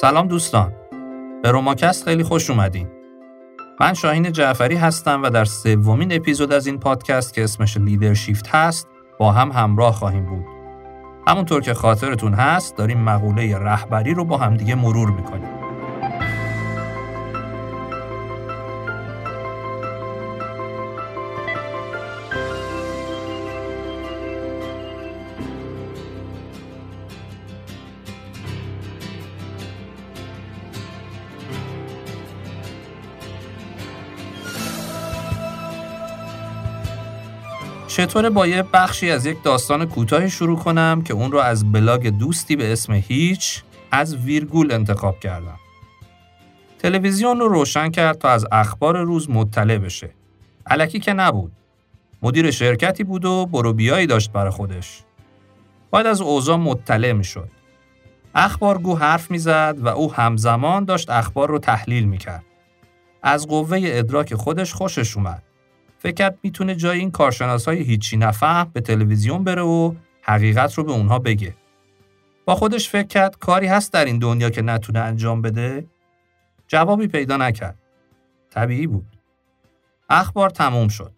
سلام دوستان. به روماکست خیلی خوش اومدین. من شاهین جعفری هستم و در سومین اپیزود از این پادکست که اسمش لیدرشیفت هست با هم همراه خواهیم بود. همونطور که خاطرتون هست داریم مقوله رهبری رو با همدیگه مرور می‌کنیم. چطور با یه بخشی از یک داستان کوتاهی شروع کنم که اون رو از بلاگ دوستی به اسم هیچ از ویرگول انتخاب کردم. تلویزیون رو روشن کرد تا از اخبار روز مطلع بشه. علکی که نبود. مدیر شرکتی بود و برو بیایی داشت برای خودش. باید از اوضاع مطلع می شد. اخبارگو حرف می‌زد و او همزمان داشت اخبار رو تحلیل می کرد. از قوه ادراک خودش خوشش اومد. فکر کرد می‌تونه جای این کارشناس های هیچی نفهم به تلویزیون بره و حقیقت رو به اونها بگه. با خودش فکر کرد کاری هست در این دنیا که نتونه انجام بده؟ جوابی پیدا نکرد. طبیعی بود. اخبار تموم شد.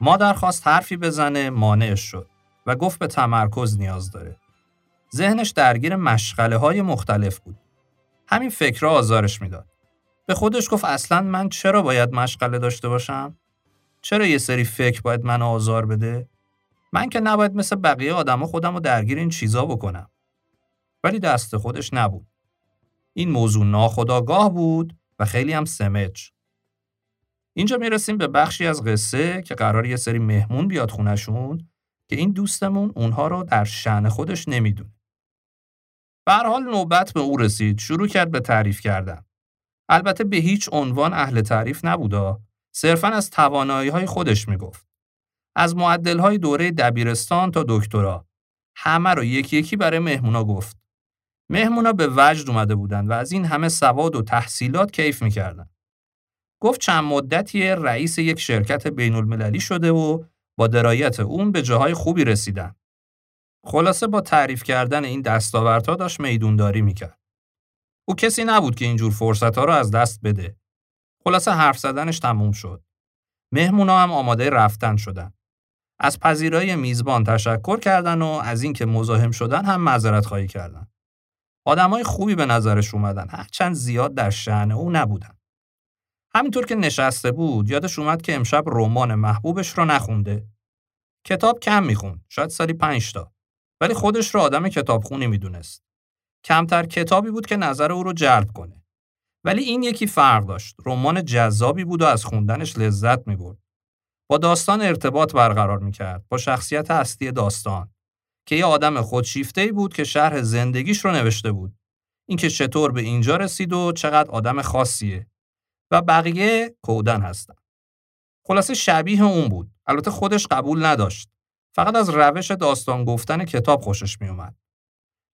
مادر خواست حرفی بزنه مانعش شد و گفت به تمرکز نیاز داره. ذهنش درگیر مشغله های مختلف بود. همین فکر آزارش می‌داد. به خودش گفت اصلا من چرا باید مشغله داشته باشم؟ چرا یه سری فکر باید منو آزار بده؟ من که نباید مثل بقیه آدما خودم رو درگیر این چیزا بکنم. ولی دست خودش نبود. این موضوع ناخداگاه بود و خیلی هم سمج. اینجا می‌رسیم به بخشی از قصه که قرار یه سری مهمون بیاد خونشون که این دوستمون اونها رو در شعن خودش نمی‌دونه. به حال نوبت به او رسید شروع کرد به تعریف کردن. البته به هیچ عنوان اهل تعریف نبودا صرفا از توانایی های خودش می‌گفت. از معدل های دوره دبیرستان تا دکترا همه رو یکی یکی برای مهمونا گفت. مهمونا به وجد اومده بودند و از این همه سواد و تحصیلات کیف می‌کردن. گفت چند مدتی رئیس یک شرکت بین المللی شده و با درایت اون به جاهای خوبی رسیدن. خلاصه با تعریف کردن این دستاوردها داشت میدونداری می‌کرد. او کسی نبود که اینجور فرصت ها رو از دست بده. خلاصه حرف زدنش تموم شد. مهمونا هم آماده رفتن شدن. از پذیرای میزبان تشکر کردن و از اینکه مزاحم شدن هم معذرت خواهی کردن. آدمای خوبی به نظرش اومدن هرچند زیاد در شعن او نبودن. همینطور که نشسته بود یادش اومد که امشب رمان محبوبش رو نخونده. کتاب کم می‌خوند شاید سالی پنج تا ولی خودش رو آدم کتابخونی می‌دونست. کمتر کتابی بود که نظر او رو جلب کنه. ولی این یکی فرق داشت. رمان جذابی بود و از خوندنش لذت می برد. با داستان ارتباط برقرار می کرد. با شخصیت اصلی داستان. که یه آدم خودشیفته بود که شرح زندگیش رو نوشته بود. اینکه چطور به اینجا رسید و چقدر آدم خاصیه. و بقیه کودن هستن. خلاصه شبیه اون بود. البته خودش قبول نداشت. فقط از روش داستان گفتن کتاب خوشش می اومد.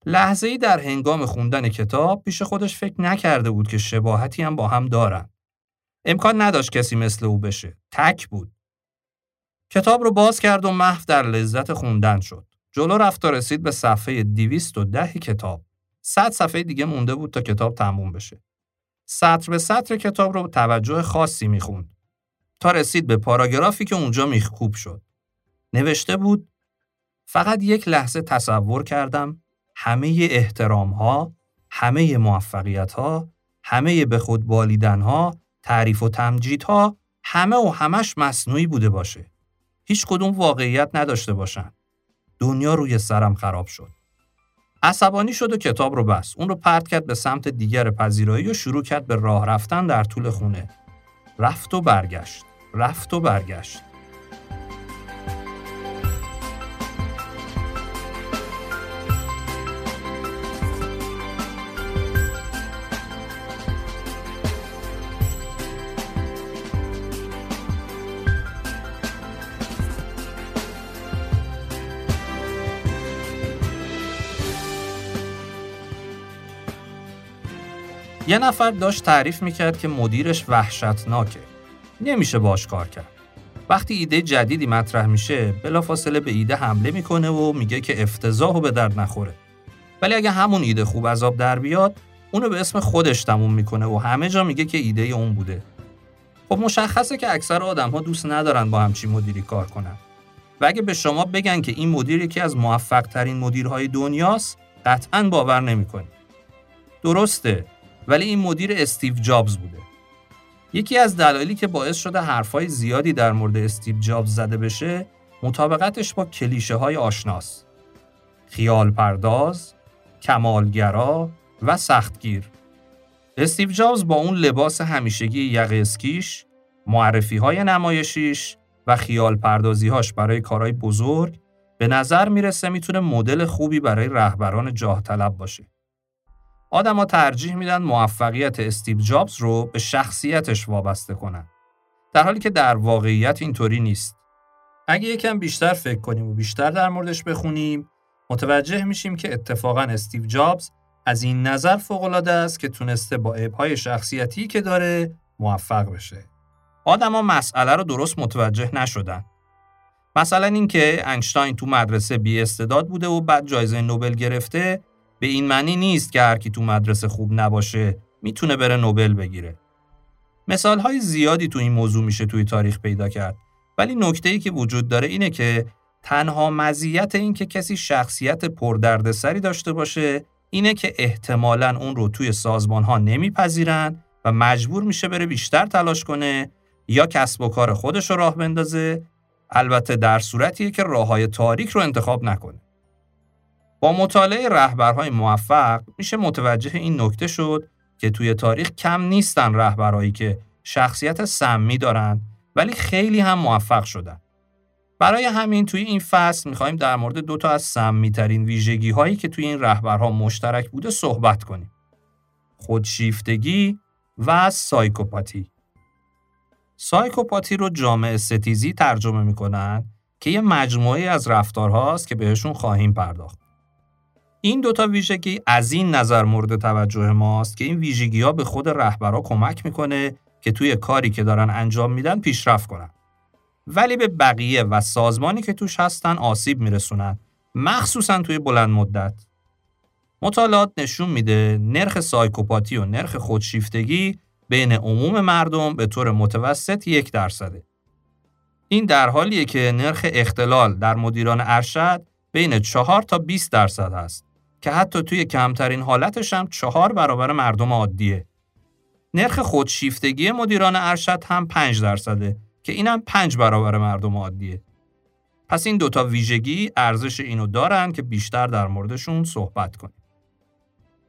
لحظه ای در هنگام خوندن کتاب پیش خودش فکر نکرده بود که شباهتی هم با هم دارن. امکان نداشت کسی مثل او بشه. تک بود. کتاب رو باز کرد و محو در لذت خوندن شد. جلو رفت تا رسید به صفحه 210 کتاب. صد صفحه دیگه مونده بود تا کتاب تموم بشه. سطر به سطر کتاب رو توجه خاصی می‌خوند. تا رسید به پاراگرافی که اونجا میخکوب شد. نوشته بود فقط یک لحظه تصور کردم همه احترام ها، همه موفقیت ها، همه به خود بالیدن ها، تعریف و تمجید ها، همه و همش مصنوعی بوده باشه. هیچ کدوم واقعیت نداشته باشن. دنیا روی سرم خراب شد. عصبانی شد و کتاب رو بست. اون رو پرت کرد به سمت دیگر پذیرایی و شروع کرد به راه رفتن در طول خونه. رفت و برگشت. رفت و برگشت. یه نفر داشت تعریف می‌کرد که مدیرش وحشتناکه. نمیشه باش کار کرد. وقتی ایده جدیدی مطرح میشه بلافاصله به ایده حمله می‌کنه و میگه که افتضاح و به درد نخوره. ولی اگه همون ایده خوب آب در بیاد اونو به اسم خودش تموم می‌کنه و همه جا میگه که ایده اون بوده خب مشخصه که اکثر آدم ها دوست ندارن با همچین مدیری کار کنن و اگه به شما بگن که این مدیر یکی از موفق ترین مدیرهای دنیاست قطعا باور نمی‌کنید درسته ولی این مدیر استیو جابز بوده. یکی از دلایلی که باعث شده حرفای زیادی در مورد استیو جابز زده بشه مطابقتش با کلیشه های آشناس. خیال پرداز، کمالگرا و سختگیر. استیو جابز با اون لباس همیشگی یقه اسکیش، معرفی های نمایشیش و خیال پردازیهاش برای کارهای بزرگ به نظر می‌رسه می‌تونه مدل خوبی برای رهبران جاه طلب باشه. آدما ترجیح میدن موفقیت استیو جابز رو به شخصیتش وابسته کنن. در حالی که در واقعیت اینطوری نیست. اگه یکم بیشتر فکر کنیم و بیشتر در موردش بخونیم، متوجه میشیم که اتفاقا استیو جابز از این نظر فوق‌العاده است که تونسته با عیب‌های شخصیتی که داره موفق بشه. آدما مسئله رو درست متوجه نشدن. مثلا اینکه انشتاین تو مدرسه بی استعداد بوده و بعد جایزه نوبل گرفته به این معنی نیست که هر کی تو مدرسه خوب نباشه می‌تونه بره نوبل بگیره. مثال های زیادی تو این موضوع میشه توی تاریخ پیدا کرد ولی نکته ای که وجود داره اینه که تنها مزیت این که کسی شخصیت پردردسری داشته باشه اینه که احتمالا اون رو توی سازمان ها نمیپذیرن و مجبور میشه بره بیشتر تلاش کنه یا کسب و کار خودش رو راه بندازه البته در صورتیه که راه های تاریک رو انتخاب نکنه. با مطالعه رهبرهای موفق میشه متوجه این نکته شد که توی تاریخ کم نیستن رهبرهایی که شخصیت سمی دارن ولی خیلی هم موفق شدن. برای همین توی این فصل می‌خوایم در مورد دو تا از سمی ترین ویژگی هایی که توی این رهبرها مشترک بوده صحبت کنیم. خودشیفتگی و سایکوپاتی. سایکوپاتی رو جامعه ستیزی ترجمه می‌کنن که یه مجموعه از رفتارهاست که بهشون خواهیم پرداخت. این دوتا ویژگی از این نظر مورد توجه ماست که این ویژگی ها به خود رهبرها کمک می‌کنه که توی کاری که دارن انجام میدن پیشرفت کنن. ولی به بقیه و سازمانی که توش هستن آسیب میرسونن مخصوصا توی بلند مدت. مطالعات نشون میده نرخ سایکوپاتی و نرخ خودشیفتگی بین عموم مردم به طور متوسط یک درصده. این در حالیه که نرخ اختلال در مدیران ارشد بین 4 تا 20 درصد هست که حتی توی کمترین حالتش هم چهار برابر مردم عادیه. نرخ خودشیفتگی مدیران ارشد هم 5 درصده که اینم 5 برابر مردم عادیه. پس این دوتا ویژگی ارزش اینو دارن که بیشتر در موردشون صحبت کنیم.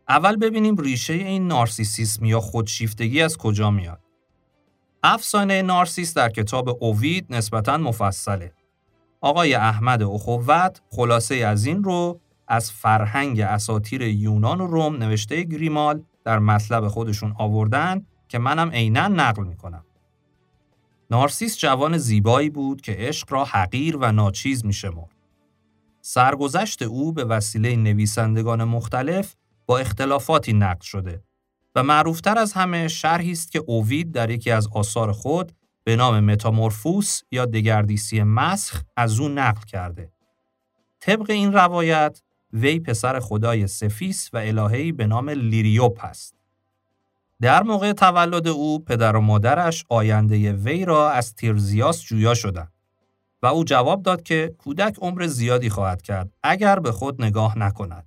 اول ببینیم ریشه این نارسیسیسم یا خودشیفتگی از کجا میاد. افسانه نارسیس در کتاب اووید نسبتاً مفصله. آقای احمد اخوت خلاصه از این رو از فرهنگ اساتیر یونان و روم نوشته گریمال در مطلب خودشون آوردن که منم عینا نقل می‌کنم. نارسیس جوان زیبایی بود که عشق را حقیر و ناچیز میشمرد. سرگذشت او به وسیله نویسندگان مختلف با اختلافاتی نقد شده و معروفتر از همه شرحی است که اووید در یکی از آثار خود به نام متامورفوس یا دگردیسی مسخ از او نقل کرده. طبق این روایت وی پسر خدای سفیس و الههی به نام لیریوپ است. در موقع تولد او پدر و مادرش آینده وی را از تیرزیاس جویا شدند و او جواب داد که کودک عمر زیادی خواهد کرد اگر به خود نگاه نکند.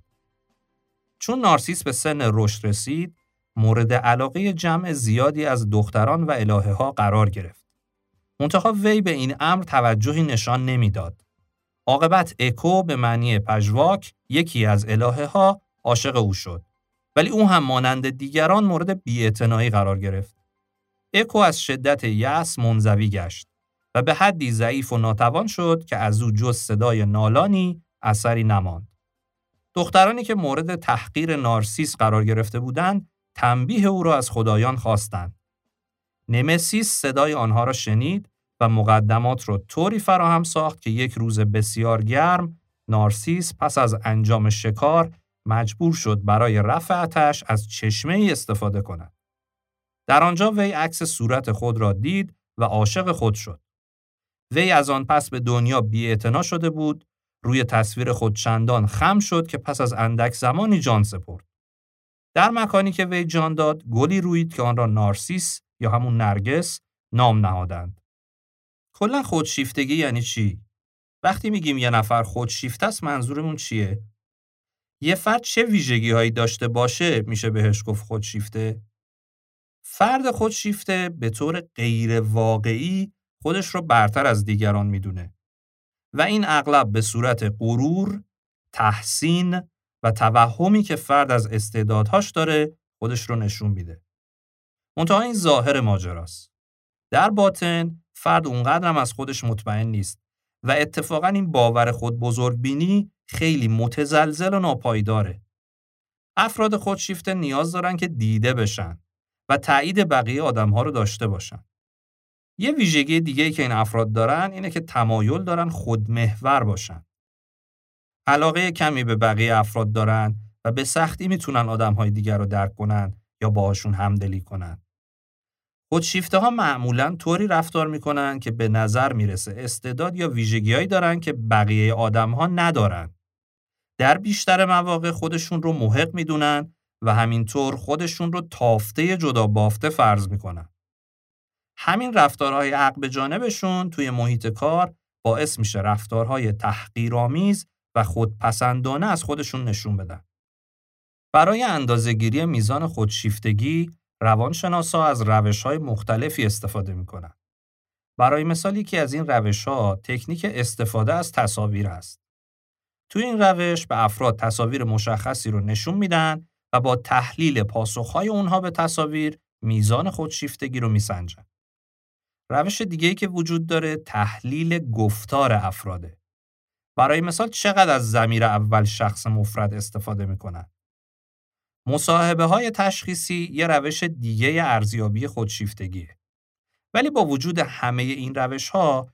چون نارسیس به سن رشد رسید، مورد علاقه جمع زیادی از دختران و الهه ها قرار گرفت. منتها وی به این امر توجهی نشان نمی‌داد. عاقبت اکو به معنی پژواک یکی از الهه ها عاشق او شد. ولی او هم مانند دیگران مورد بیاعتنایی قرار گرفت. اکو از شدت یأس منزوی گشت و به حدی ضعیف و ناتوان شد که از او جز صدای نالانی اثری نماند. دخترانی که مورد تحقیر نارسیس قرار گرفته بودند، تنبیه او را از خدایان خواستند. نمسیس صدای آنها را شنید و مقدمات را طوری فراهم ساخت که یک روز بسیار گرم نارسیس پس از انجام شکار مجبور شد برای رفع آتش از چشمه ای استفاده کند. در آنجا وی عکس صورت خود را دید و عاشق خود شد. وی از آن پس به دنیا بی‌اعتنا شده بود روی تصویر خود چندان خم شد که پس از اندک زمانی جان سپرد. در مکانی که وی جان داد گلی روید که آن را نارسیس یا همون نرگس نام نهادند. کلا خودشیفتگی یعنی چی؟ وقتی میگیم یه نفر خودشیفته است منظورمون چیه؟ یه فرد چه ویژگی هایی داشته باشه میشه بهش گفت خودشیفته؟ فرد خودشیفته به طور غیر واقعی خودش رو برتر از دیگران می‌دونه و این اغلب به صورت غرور، تحسین و توهمی که فرد از استعدادهاش داره خودش رو نشون میده. منتها این ظاهر ماجراست. در باطن فرد اونقدرم از خودش مطمئن نیست و اتفاقا این باور خود بزرگ بینی خیلی متزلزل و ناپایداره. افراد خودشیفته نیاز دارن که دیده بشن و تایید بقیه آدمها رو داشته باشن. یه ویژگی دیگه که این افراد دارن اینه که تمایل دارن خودمحور باشن. علاقه کمی به بقیه افراد دارن و به سختی می‌تونن آدمهای دیگر رو درک کنن یا باهاشون همدلی کنن. خودشیفته ها معمولا طوری رفتار می‌کنن که به نظر می‌رسه استعداد یا ویژگیهایی دارن که بقیه آدم ها ندارن. در بیشتر مواقع خودشون رو محق می‌دونن و همینطور خودشون رو تافته جدا بافته فرض می‌کنن. همین رفتارهای عقب جانبشون توی محیط کار باعث میشه رفتارهای تحقیرآمیز و خودپسندانه از خودشون نشون بدن. برای اندازهگیری میزان خودشیفتگی روانشناسا از روش های مختلفی استفاده می‌کنن. برای مثال یکی از این روش ها تکنیک استفاده از تصاویر است. توی این روش به افراد تصاویر مشخصی رو نشون میدن و با تحلیل پاسخهای اونها به تصاویر میزان خودشیفتگی رو میسنجن. روش دیگه که وجود داره تحلیل گفتار افراده. برای مثال چقدر از زمیر اول شخص مفرد استفاده می‌کنن؟ مصاحبه های تشخیصی یه روش دیگه ارزیابی خودشیفتگیه. ولی با وجود همه این روش ها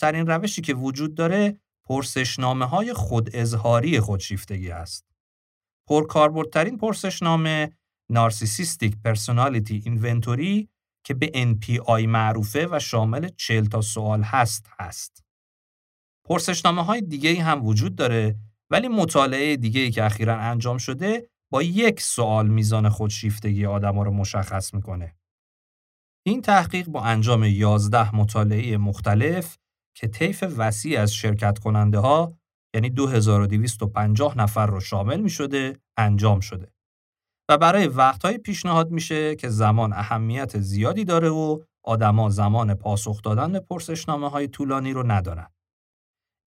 ترین روشی که وجود داره پرسشنامه های خود اظهاری خودشیفتگی است. پرکاربردترین پرسشنامه نارسیسیستیک پرسونالیتی اینونتوری که به NPI معروفه و شامل 40 تا سوال هست هست. پرسشنامه های دیگه هم وجود داره ولی مطالعه دیگه که اخیرا انجام شده با یک سوال میزان خودشیفتگی آدم رو مشخص می‌کنه. این تحقیق با انجام 11 مطالعه مختلف که طیف وسیع از شرکت کننده ها یعنی 2250 نفر رو شامل می شده انجام شده. و برای وقتهای پیشنهاد میشه که زمان اهمیت زیادی داره و آدما زمان پاسخ دادن به پرسشنامه های طولانی رو ندارن.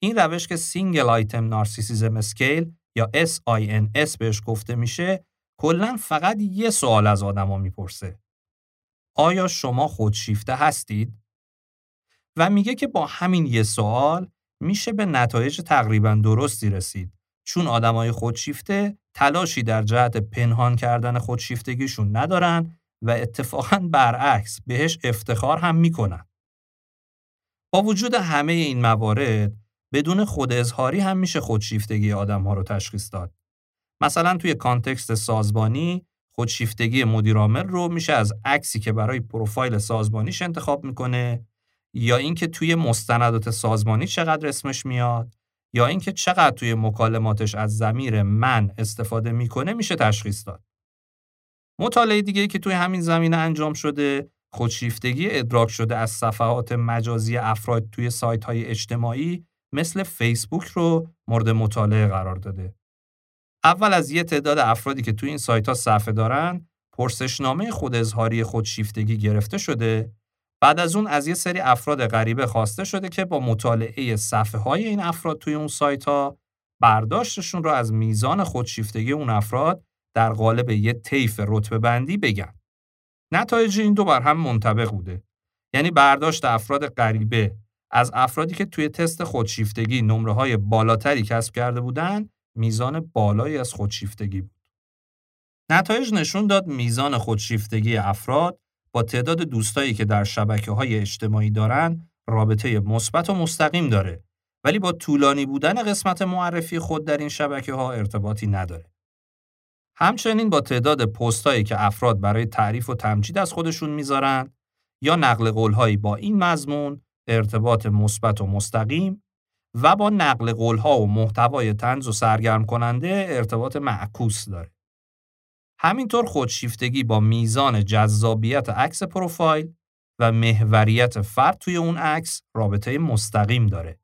این روش که single item narcissism scale یا SINS بهش گفته میشه کلا فقط یه سوال از آدما می‌پرسه. آیا شما خودشیفته هستید؟ و میگه که با همین یه سوال میشه به نتایج تقریبا درستی رسید چون آدمای خودشیفته تلاشی در جهت پنهان کردن خودشیفتگیشون ندارن و اتفاقا برعکس بهش افتخار هم می‌کنن. با وجود همه این موارد بدون خود اظهاری هم میشه خودشیفتگی آدم ها رو تشخیص داد. مثلا توی کانتکست سازبانی خودشیفتگی مدیرعامل رو میشه از عکسی که برای پروفایل سازبانیش انتخاب می‌کنه یا اینکه توی مستندات سازمانی چقدر اسمش میاد یا اینکه چقدر توی مکالماتش از زمیر من استفاده می‌کنه میشه تشخیص داد. مطالعه دیگه که توی همین زمینه انجام شده خودشیفتگی ادراک شده از صفحات مجازی افراد توی سایت های اجتماعی مثل فیسبوک رو مورد مطالعه قرار داده. اول از یه تعداد افرادی که توی این سایت ها صفحه دارن پرسشنامه خود اظهاری خودشیفتگی گرفته شده بعد از اون از یه سری افراد غریبه خواسته شده که با مطالعه صفحه های این افراد توی اون سایت ها برداشتشون رو از میزان خودشیفتگی اون افراد در قالب یه طیف رتبه بندی بگن. نتایج این دو بر هم منطبق بوده. یعنی برداشت افراد غریبه از افرادی که توی تست خودشیفتگی نمره های بالاتری کسب کرده بودن میزان بالایی از خودشیفتگی بود. نتایج نشون داد میزان خودشیفتگی افراد با تعداد دوستایی که در شبکه های اجتماعی دارن رابطه مثبت و مستقیم داره ولی با طولانی بودن قسمت معرفی خود در این شبکه ها ارتباطی نداره. همچنین با تعداد پستایی که افراد برای تعریف و تمجید از خودشون می‌ذارن یا نقل قولهایی با این مضمون ارتباط مثبت و مستقیم و با نقل قولها و محتوای تنز و سرگرم کننده ارتباط معکوس داره. همینطور خودشیفتگی با میزان جذابیت عکس پروفایل و محوریت فرد توی اون عکس رابطه مستقیم داره.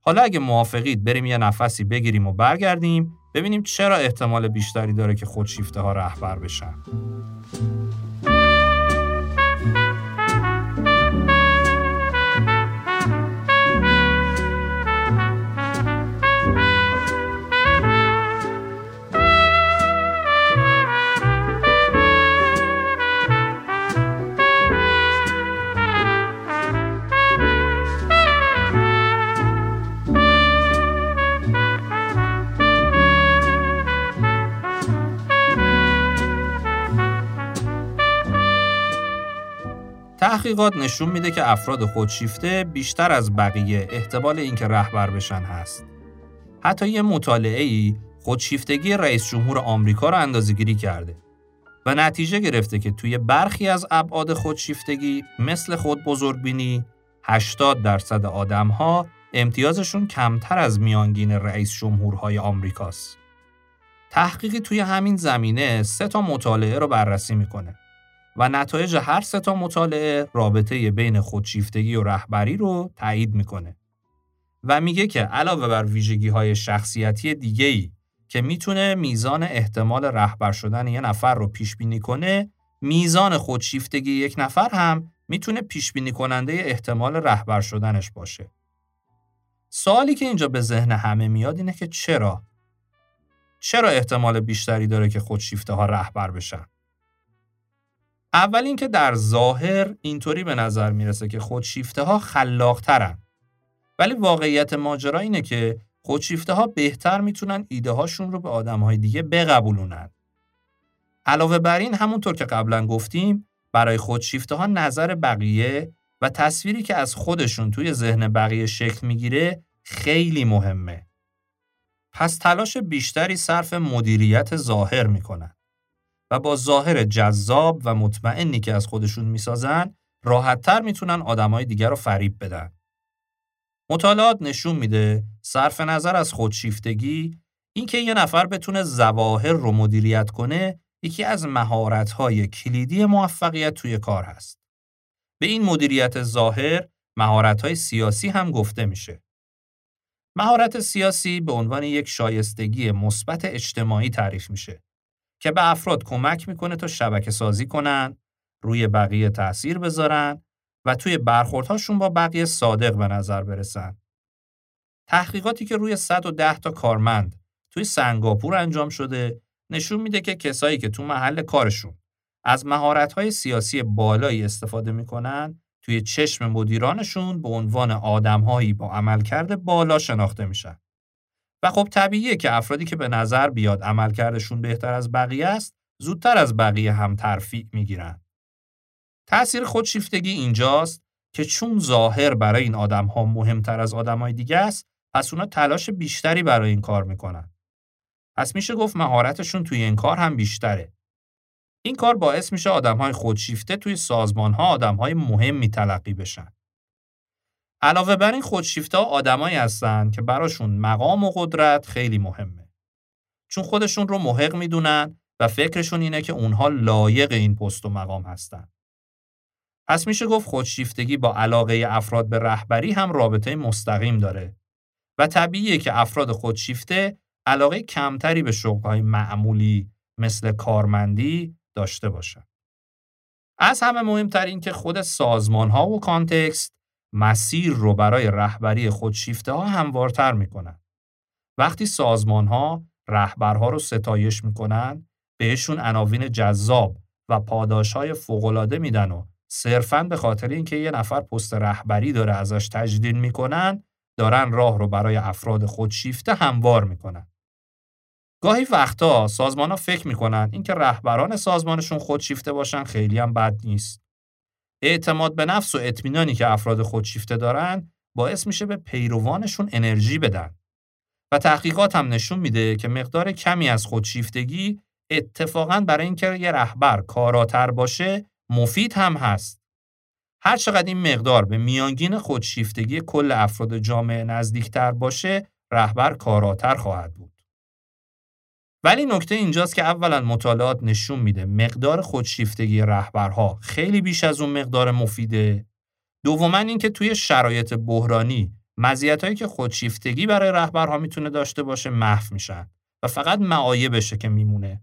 حالا اگه موافقید بریم یه نفسی بگیریم و برگردیم ببینیم چرا احتمال بیشتری داره که خودشیفته ها رهبر بشن. تحقیقات نشون میده که افراد خودشیفته بیشتر از بقیه احتمال اینکه رهبر بشن هست. حتی یه مطالعه ای خودشیفتگی رئیس جمهور آمریکا رو اندازه‌گیری کرده و نتیجه گرفته که توی برخی از ابعاد خودشیفتگی مثل خود بزرگبینی 80 درصد آدمها امتیازشون کمتر از میانگین رئیس جمهورهای آمریکاست. تحقیقی توی همین زمینه سه تا مطالعه رو بررسی می‌کنه. و نتایج هر سه تا مطالعه رابطه بین خودشیفتگی و رهبری رو تایید می‌کنه. و میگه که علاوه بر ویژگی های شخصیتی دیگه ای که می‌تونه میزان احتمال رهبر شدن یه نفر رو پیش بینی کنه میزان خودشیفتگی یک نفر هم می‌تونه پیش بینی کننده احتمال رهبر شدنش باشه. سوالی که اینجا به ذهن همه میاد اینه که چرا؟ چرا احتمال بیشتری داره که خودشیفته ها رهبر بشن؟ اول اینکه در ظاهر اینطوری به نظر می‌رسه که خودشیفته ها خلاقترن ولی واقعیت ماجرا اینه که خودشیفته ها بهتر می‌تونن ایده هاشون رو به آدم های دیگه بقبولونن. علاوه بر این همونطور که قبلا گفتیم برای خودشیفته ها نظر بقیه و تصویری که از خودشون توی ذهن بقیه شکل می‌گیره خیلی مهمه. پس تلاش بیشتری صرف مدیریت ظاهر می‌کنن. و با ظاهر جذاب و مطمئنی که از خودشون می‌سازن راحتتر می‌تونن آدمای دیگر رو فریب بدن. مطالعات نشون میده صرف نظر از خودشیفتگی اینکه یه نفر بتونه زواهر رو مدیریت کنه یکی از مهارت‌های کلیدی موفقیت توی کار هست. به این مدیریت ظاهر مهارت‌های سیاسی هم گفته میشه. مهارت سیاسی به عنوان یک شایستگی مثبت اجتماعی تعریف میشه که به افراد کمک می‌کنه تا شبکه سازی کنن، روی بقیه تاثیر بذارن و توی برخوردهاشون با بقیه صادق به نظر برسن. تحقیقاتی که روی 110 تا کارمند توی سنگاپور انجام شده نشون میده که کسایی که تو محل کارشون از مهارت‌های سیاسی بالایی استفاده می‌کنن توی چشم مدیرانشون به عنوان آدمهایی با عملکرد بالا شناخته میشن. و خب طبیعیه که افرادی که به نظر بیاد عملکردشون بهتر از بقیه است زودتر از بقیه هم ترفیع می‌گیرن. تأثیر خودشیفتگی اینجاست که چون ظاهر برای این آدم ها مهمتر از آدم های دیگه است پس اونا تلاش بیشتری برای این کار می‌کنن. پس میشه گفت مهارتشون توی این کار هم بیشتره. این کار باعث میشه آدم های خودشیفته توی سازمان ها آدم های مهمی تلقی بشن. علاوه بر این خودشیفته آدمایی هستن که براشون مقام و قدرت خیلی مهمه. چون خودشون رو محق می‌دونن و فکرشون اینه که اونها لایق این پست و مقام هستن. پس میشه گفت خودشیفتگی با علاقه افراد به رهبری هم رابطه مستقیم داره و طبیعیه که افراد خودشیفته علاقه کمتری به شغلهای معمولی مثل کارمندی داشته باشن. از همه مهمتر این که خود سازمان ها و کانتکست مسیر رو برای رهبری خودشیفته ها هموارتر می‌کنن. وقتی سازمان ها رهبرها رو ستایش می‌کنن، بهشون عناوین جذاب و پاداش های فوقلاده میدن و صرفاً به خاطر اینکه یه نفر پست رهبری داره ازش تجدید می‌کنن، دارن راه رو برای افراد خودشیفته هموار می‌کنن. گاهی وقتا سازمان ها فکر می‌کنن اینکه رهبران سازمانشون خودشیفته باشن خیلی هم بد نیست. اعتماد به نفس و اطمینانی که افراد خودشیفته دارن باعث میشه به پیروانشون انرژی بدن. و تحقیقات هم نشون میده که مقدار کمی از خودشیفتگی اتفاقا برای اینکه یه رهبر کاراتر باشه مفید هم هست. هر چقدر این مقدار به میانگین خودشیفتگی کل افراد جامعه نزدیکتر باشه رهبر کاراتر خواهد بود. ولی نکته اینجاست که اولا مطالعات نشون میده مقدار خودشیفتگی رهبرها خیلی بیش از اون مقدار مفیده. دوما اینکه توی شرایط بحرانی مزیتایی که خودشیفتگی برای رهبرها می‌تونه داشته باشه محو میشن و فقط معایبشه که میمونه.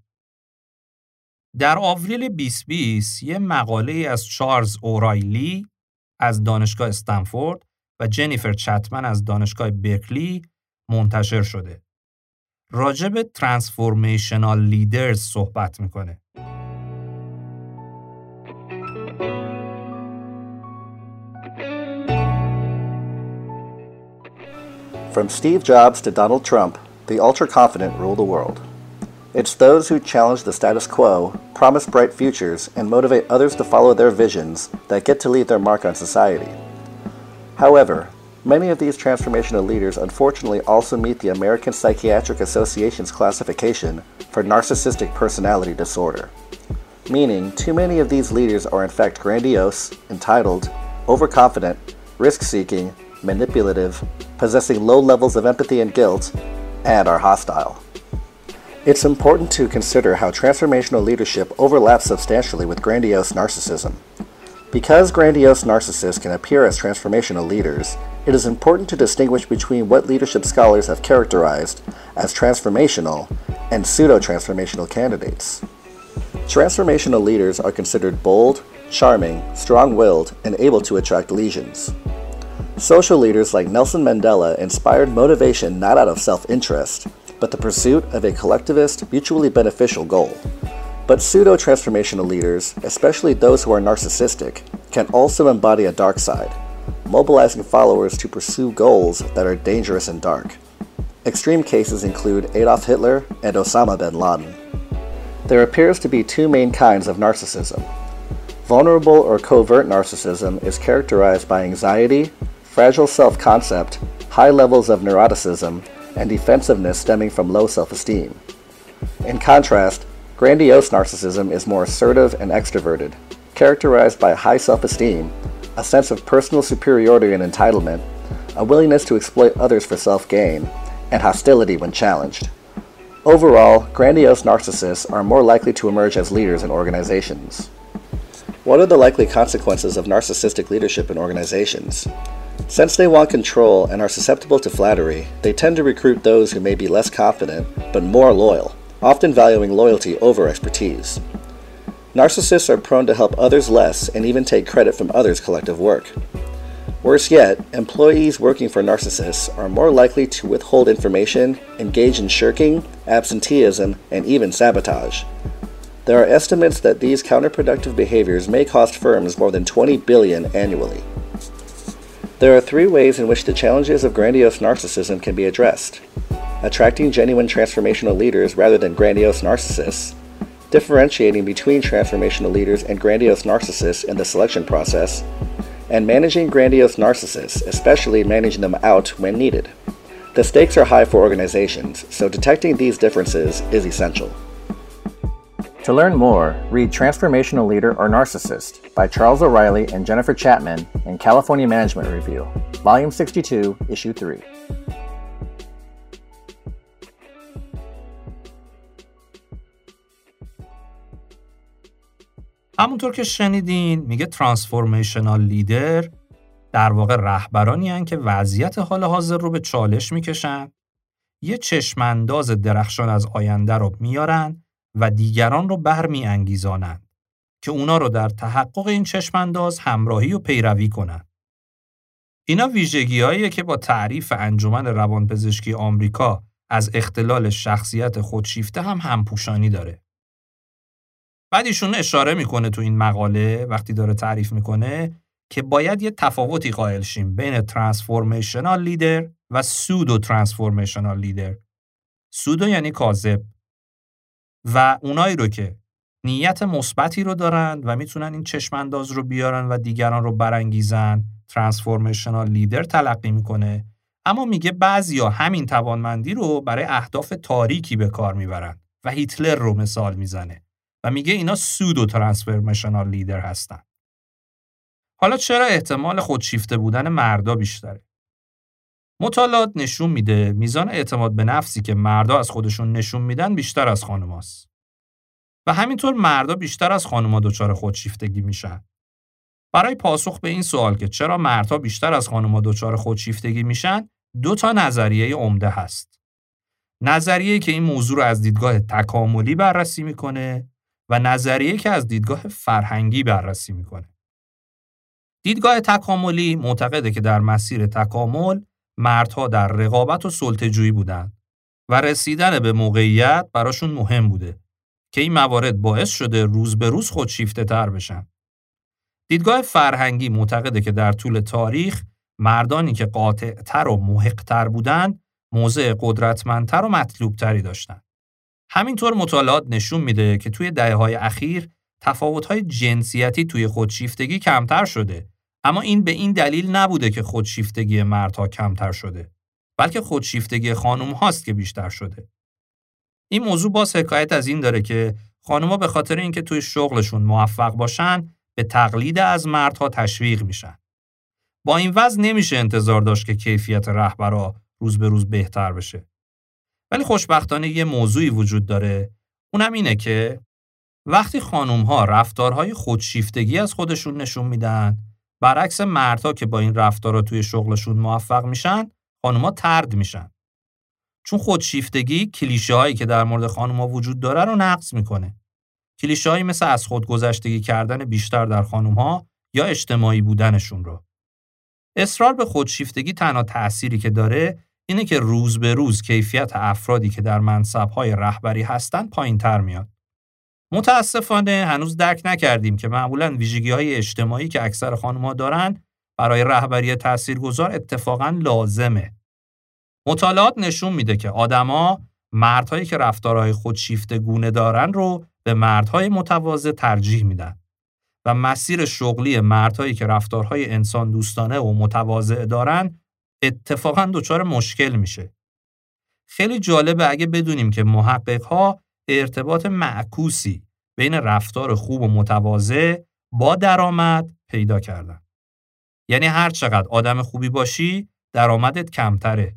در آوریل 2020 یه مقاله از چارلز اورایلی از دانشگاه استنفورد و جنیفر چتمن از دانشگاه برکلی منتشر شده. راجب ترانسفورمیشنال لیدرز صحبت میکنه. From Steve Jobs to Donald Trump, the ultra confident rule the world. It's those who challenge the status quo, promise bright futures, and motivate others to follow their visions that get to leave their mark on society. However, many of these transformational leaders unfortunately also meet the American Psychiatric Association's classification for narcissistic personality disorder. Meaning, too many of these leaders are in fact grandiose, entitled, overconfident, risk seeking, manipulative, possessing low levels of empathy and guilt, and are hostile. It's important to consider how transformational leadership overlaps substantially with grandiose narcissism. Because grandiose narcissists can appear as transformational leaders, it is important to distinguish between what leadership scholars have characterized as transformational and pseudo transformational candidates. Transformational leaders are considered bold, charming, strong willed, and able to attract legions. Social leaders like Nelson Mandela inspired motivation not out of self interest, but the pursuit of a collectivist, mutually beneficial goal. But pseudo transformational leaders, especially those who are narcissistic, can also embody a dark side, mobilizing followers to pursue goals that are dangerous and dark. Extreme cases include Adolf Hitler and Osama bin Laden. There appears to be two main kinds of narcissism. Vulnerable or covert narcissism is characterized by anxiety, fragile self concept, high levels of neuroticism, and defensiveness stemming from low self esteem. In contrast, grandiose narcissism is more assertive and extroverted, characterized by high self esteem, a sense of personal superiority and entitlement, a willingness to exploit others for self gain, and hostility when challenged. Overall, grandiose narcissists are more likely to emerge as leaders in organizations. What are the likely consequences of narcissistic leadership in organizations? Since they want control and are susceptible to flattery, they tend to recruit those who may be less confident but more loyal, often valuing loyalty over expertise. Narcissists are prone to help others less and even take credit from others' collective work. Worse yet, employees working for narcissists are more likely to withhold information, engage in shirking, absenteeism, and even sabotage. There are estimates that these counterproductive behaviors may cost firms more than 20 billion annually. There are three ways in which the challenges of grandiose narcissism can be addressed attracting genuine transformational leaders rather than grandiose narcissists, differentiating between transformational leaders and grandiose narcissists in the selection process, and managing grandiose narcissists, especially managing them out when needed. The stakes are high for organizations, so detecting these differences is essential. To learn more, read Transformational Leader or Narcissist by Charles O'Reilly and Jennifer Chapman in California Management Review, Volume 62, Issue 3. همونطور که شنیدین میگه ترانسفورمیشنال لیدر در واقع رهبرانی هن که وضعیت حال حاضر رو به چالش می‌کشن یه چشمانداز درخشان از آینده رو میارن و دیگران رو برمی انگیزانند که اونا رو در تحقق این چشمانداز همراهی و پیروی کنند. اینا ویژگی که با تعریف انجمن روانپزشکی آمریکا از اختلال شخصیت خودشیفته هم همپوشانی داره. بعد ایشون اشاره می‌کنه تو این مقاله وقتی داره تعریف می‌کنه که باید یه تفاوتی قائل شیم بین ترانسفورمیشنال لیدر و سودو ترانسفورمیشنال لیدر. سودو یعنی کاذب. و اونایی رو که نیت مثبتی رو دارن و می‌تونن این چشمانداز رو بیارن و دیگران رو برانگیزن ترانسفورمیشنال لیدر تلقی می‌کنه. اما میگه بعضیا همین توانمندی رو برای اهداف تاریکی به کار می‌برن و هیتلر رو مثال می‌زنه. میگه اینا سودو ترانسفورمیشنال لیدر هستن حالا چرا احتمال خودشیفته بودن مردا بیشتره مطالعات نشون میده میزان اعتماد به نفسی که مردا از خودشون نشون میدن بیشتر از خانوماست. و همینطور مردا بیشتر از خانوما دچار خودشیفتگی میشن. برای پاسخ به این سوال که چرا مردها بیشتر از خانوما دچار خودشیفتگی میشن، دو تا نظریه عمده هست. نظریه که این موضوع رو از دیدگاه تکاملی بررسی می‌کنه و نظریه که از دیدگاه فرهنگی بررسی می‌کنه. دیدگاه تکاملی معتقده که در مسیر تکامل مردها در رقابت و سلطه‌جویی بودند و رسیدن به موقعیت براشون مهم بوده که این موارد باعث شده روز به روز خودشیفته تر بشن. دیدگاه فرهنگی معتقده که در طول تاریخ مردانی که قاطعتر و محقتر بودند موضع قدرتمندتر و مطلوبتری داشتند. همینطور مطالعات نشون میده که توی دهه های اخیر تفاوت‌های جنسیتی توی خودشیفتگی کمتر شده. اما این به این دلیل نبوده که خودشیفتگی مردها کمتر شده بلکه خودشیفتگی خانم هاست که بیشتر شده. این موضوع باز حکایت از این داره که خانمها به خاطر اینکه توی شغلشون موفق باشن به تقلید از مردها تشویق میشن. با این وضع نمیشه انتظار داشت که کیفیت رهبرا روز به روز بهتر بشه. ولی خوشبختانه یه موضوعی وجود داره. اونم اینه که وقتی خانوم ها رفتارهای خودشیفتگی از خودشون نشون میدن برعکس مردها که با این رفتارها توی شغلشون موفق میشن خانوما ترد میشن. چون خودشیفتگی کلیشه هایی که در مورد خانوما وجود داره رو نقض می‌کنه. کلیشه هایی مثل از خودگذشتگی کردن بیشتر در خانوم ها یا اجتماعی بودنشون رو. اصرار به خودشیفتگی تنها تأثیری که داره اینه که روز به روز کیفیت افرادی که در منصبهای رهبری هستن پایین تر میاد. متاسفانه هنوز درک نکردیم که معمولا ویژگی های اجتماعی که اکثر خانمها دارن برای رهبری تاثیرگذار اتفاقا لازمه. مطالعات نشون میده که آدما مردهایی که رفتارهای خودشیفته گونه دارن رو به مردهای متواضع ترجیح میدن و مسیر شغلی مردهایی که رفتارهای انسان دوستانه و متواضع دارن اتفاقا دچار مشکل میشه. خیلی جالبه اگه بدونیم که محقق ارتباط معکوسی بین رفتار خوب و متواضع با درآمد پیدا کردن. یعنی هر چقدر آدم خوبی باشی درآمدت کمتره.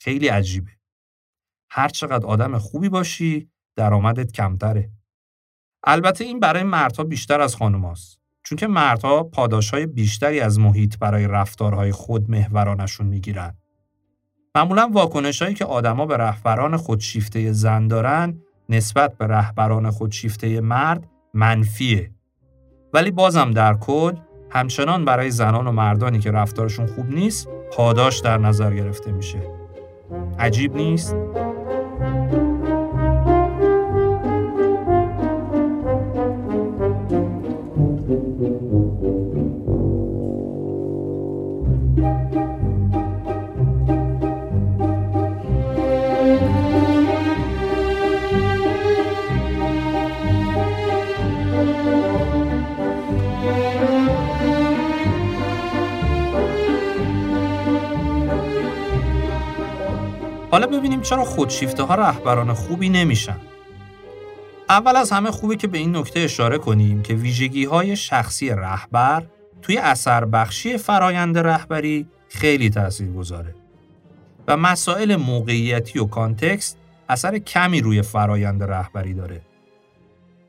خیلی عجیبه. هر چقدر آدم خوبی باشی درآمدت کمتره. البته این برای مردها بیشتر از خانماست. چون که مردها پاداشهای بیشتری از محیط برای رفتارهای خود محورانشون می‌گیرن. معمولا واکنش هایی که آدما به رهبران خودشیفته زن دارن نسبت به رهبران خودشیفته مرد منفیه. ولی بازم در کل همچنان برای زنان و مردانی که رفتارشون خوب نیست پاداش در نظر گرفته میشه. عجیب نیست؟ چرا خودشیفته ها رهبران خوبی نمیشن. اول از همه خوبه که به این نکته اشاره کنیم که ویژگی های شخصی رهبر توی اثر بخشی فرایند رهبری خیلی تأثیر گذاره و مسائل موقعیتی و کانتکست اثر کمی روی فرایند رهبری داره.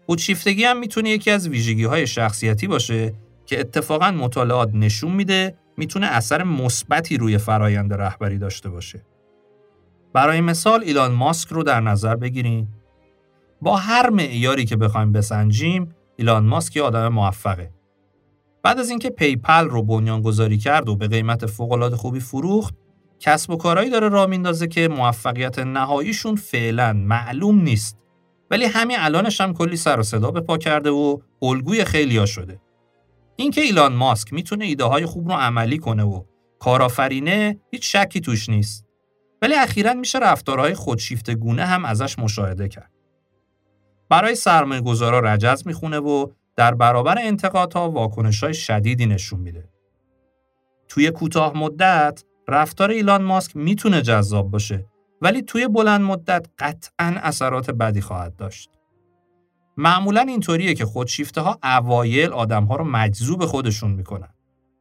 خودشیفتگی هم می‌تونه یکی از ویژگی های شخصیتی باشه که اتفاقا مطالعات نشون میده می‌تونه اثر مثبتی روی فرایند رهبری داشته باشه. برای مثال ایلان ماسک رو در نظر بگیریم. با هر معیاری که بخوایم بسنجیم، ایلان ماسک یه آدم موفقه. بعد از اینکه پیپل رو بنیان گذاری کرد و به قیمت فوق‌العاده خوبی فروخت، کسب و کارهایی داره راه میندازه که موفقیت نهاییشون فعلا معلوم نیست. ولی همین الانش هم کلی سر و صدا به پا کرده و الگوی خیلیا شده. اینکه ایلان ماسک می‌تونه ایده های خوب رو عملی کنه و کارآفرینه هیچ شکی توش نیست. ولی اخیرا میشه رفتارهای خودشیفته گونه هم ازش مشاهده کرد. برای سرمایه گذارا رجز می‌خونه و در برابر انتقادها واکنش های شدیدی نشون میده. توی کوتاه مدت رفتار ایلان ماسک می‌تونه جذاب باشه ولی توی بلند مدت قطعا اثرات بدی خواهد داشت. معمولا اینطوریه که خودشیفته ها اوایل آدم ها رو مجذوب خودشون می‌کنن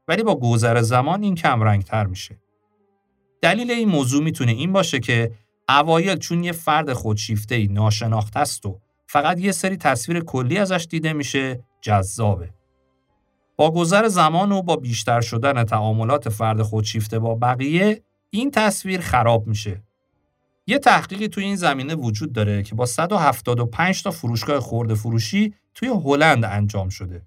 ولی با گذر زمان این کم رنگ تر میشه. دلیل این موضوع می‌تونه این باشه که اوایل چون یه فرد خودشیفته ای ناشناخته است و فقط یه سری تصویر کلی ازش دیده میشه جذابه. با گذر زمان و با بیشتر شدن تعاملات فرد خودشیفته با بقیه این تصویر خراب میشه. یه تحقیقی توی این زمینه وجود داره که با 175 تا فروشگاه خورده فروشی توی هلند انجام شده.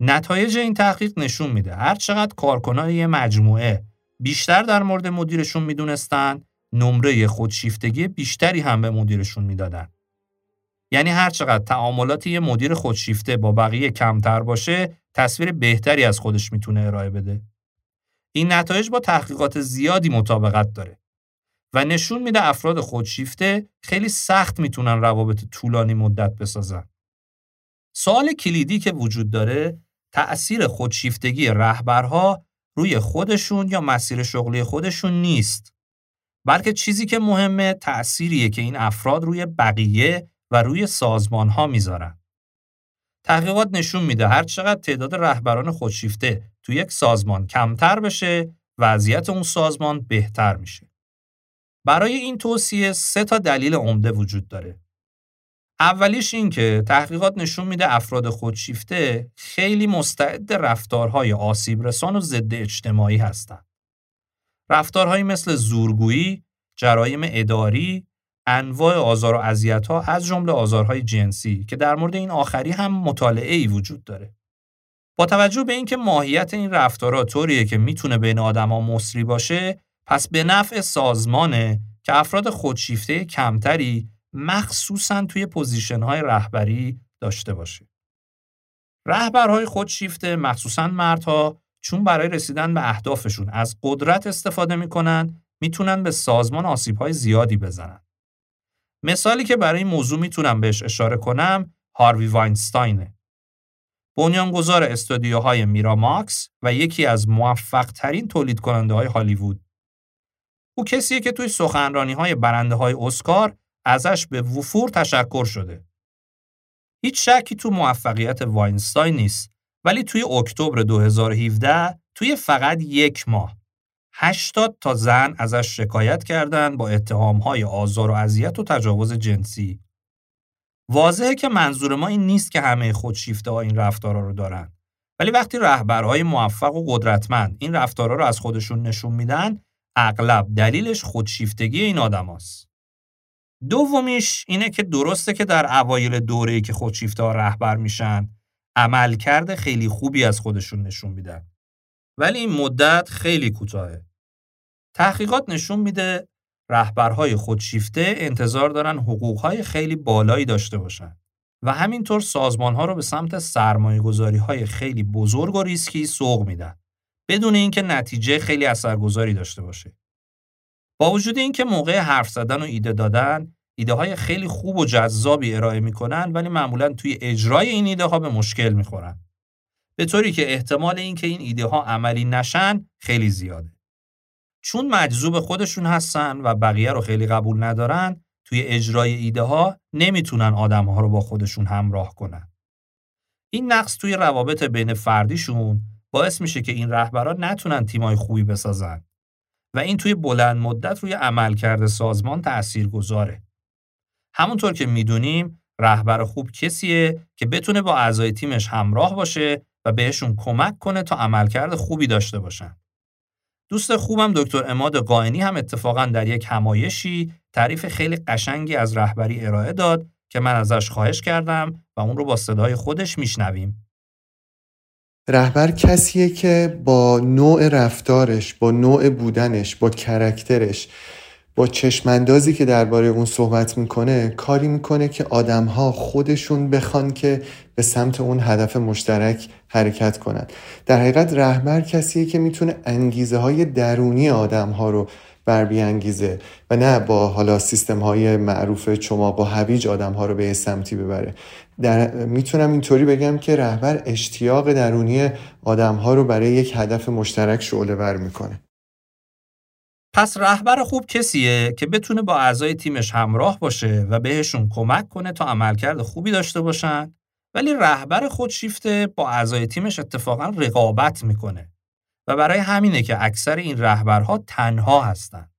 نتایج این تحقیق نشون میده هر چقدر کارکنان یه مجموعه بیشتر در مورد مدیرشون می‌دونستن نمره خودشیفتگی بیشتری هم به مدیرشون می‌دادن. یعنی هر چقدر تعاملات یه مدیر خودشیفته با بقیه کمتر باشه تصویر بهتری از خودش می‌تونه ارائه بده. این نتایج با تحقیقات زیادی مطابقت داره و نشون میده افراد خودشیفته خیلی سخت می‌تونن روابط طولانی مدت بسازن. سوال کلیدی که وجود داره تأثیر خودشیفتگی رهبرها روی خودشون یا مسیر شغلی خودشون نیست. بلکه چیزی که مهمه تأثیریه که این افراد روی بقیه و روی سازمان ها می‌ذارن. تحقیقات نشون میده هر چقدر تعداد رهبران خودشیفته تو یک سازمان کمتر بشه وضعیت اون سازمان بهتر میشه. برای این توصیه سه تا دلیل عمده وجود داره. اولیش این که تحقیقات نشون میده افراد خودشیفته خیلی مستعد رفتارهای آسیب رسان و ضد اجتماعی هستند. رفتارهایی مثل زورگویی، جرایم اداری، انواع آزار و اذیت‌ها از جمله آزارهای جنسی که در مورد این آخری هم مطالعه ای وجود داره. با توجه به اینکه ماهیت این رفتارها طوریه که می‌تونه بین آدما مسری باشه، پس به نفع سازمانه که افراد خودشیفته کمتری مخصوصا توی position های رهبری داشته باشه. رهبرهای خودشیفته مخصوصا مردها چون برای رسیدن به اهدافشون از قدرت استفاده می‌کنن می‌تونن به سازمان آسیب های زیادی بزنن. مثالی که برای این موضوع می‌تونم بهش اشاره کنم هاروی واینستاینه. بنیانگذار استودیوهای میراماکس و یکی از موفق ترین تولید کننده های هالیوود. او کسیه که توی سخنرانی های برنده های اسکار ازش به وفور تشکر شده. هیچ شکی تو موفقیت واینستاین نیست ولی توی اکتبر 2017 توی فقط یک ماه 80 تا زن ازش شکایت کردند با اتهامهای آزار و اذیت و تجاوز جنسی. واضحه که منظور ما این نیست که همه خودشیفته ها این رفتارها رو دارن. ولی وقتی رهبرهای موفق و قدرتمند این رفتارها رو از خودشون نشون میدن، اغلب دلیلش خودشیفتگی این آدماست. دومیش اینه که درسته که در اوایل دوره‌ای که خودشیفته رهبر میشن، عملکرد خیلی خوبی از خودشون نشون میدن. ولی این مدت خیلی کوتاهه. تحقیقات نشون میده رهبرهای خودشیفته انتظار دارن حقوقهای خیلی بالایی داشته باشن و همینطور سازمانها رو به سمت سرمایه گذاری های خیلی بزرگ و ریسکی سوق میدن بدون اینکه نتیجه خیلی اثرگذاری داشته باشه. با وجود اینکه موقع حرف زدن و ایده دادن ایده های خیلی خوب و جذابی ارائه می‌کنن ولی معمولا توی اجرای این ایده ها به مشکل می‌خورن. به طوری که احتمال اینکه این ایده ها عملی نشن خیلی زیاده. چون مجذوب خودشون هستن و بقیه رو خیلی قبول ندارن توی اجرای ایده ها نمی‌تونن آدم ها رو با خودشون همراه کنن. این نقص توی روابط بین فردیشون باعث میشه که این رهبران نتونن تیمای خوبی بسازن و این توی بلند مدت روی عملکرد سازمان تأثیر گذاره. همونطور که می‌دونیم رهبر خوب کسیه که بتونه با اعضای تیمش همراه باشه و بهشون کمک کنه تا عملکرد خوبی داشته باشن. دوست خوبم دکتر اماد قائنی هم اتفاقا در یک همایشی تعریف خیلی قشنگی از رهبری ارائه داد که من ازش خواهش کردم و اون رو با صدای خودش میشنویم. رهبر کسیه که با نوع رفتارش، با نوع بودنش، با کرکترش با چشماندازی که درباره اون صحبت می‌کنه کاری می‌کنه که آدمها خودشون بخوان که به سمت اون هدف مشترک حرکت کنند در حقیقت رهبر کسیه که می‌تونه انگیزه های درونی آدم ها رو بر بیانگیزه و نه با حالا سیستم های معروف چماق و هویج آدم ها رو به سمتی ببره. در می‌تونم اینطوری بگم که رهبر اشتیاق درونی آدم ها رو برای یک هدف مشترک شعله ور می‌کنه پس رهبر خوب کسیه که بتونه با اعضای تیمش همراه باشه و بهشون کمک کنه تا عملکرد خوبی داشته باشن ولی رهبر خودشیفته با اعضای تیمش اتفاقا رقابت می‌کنه و برای همینه که اکثر این رهبرها تنها هستند.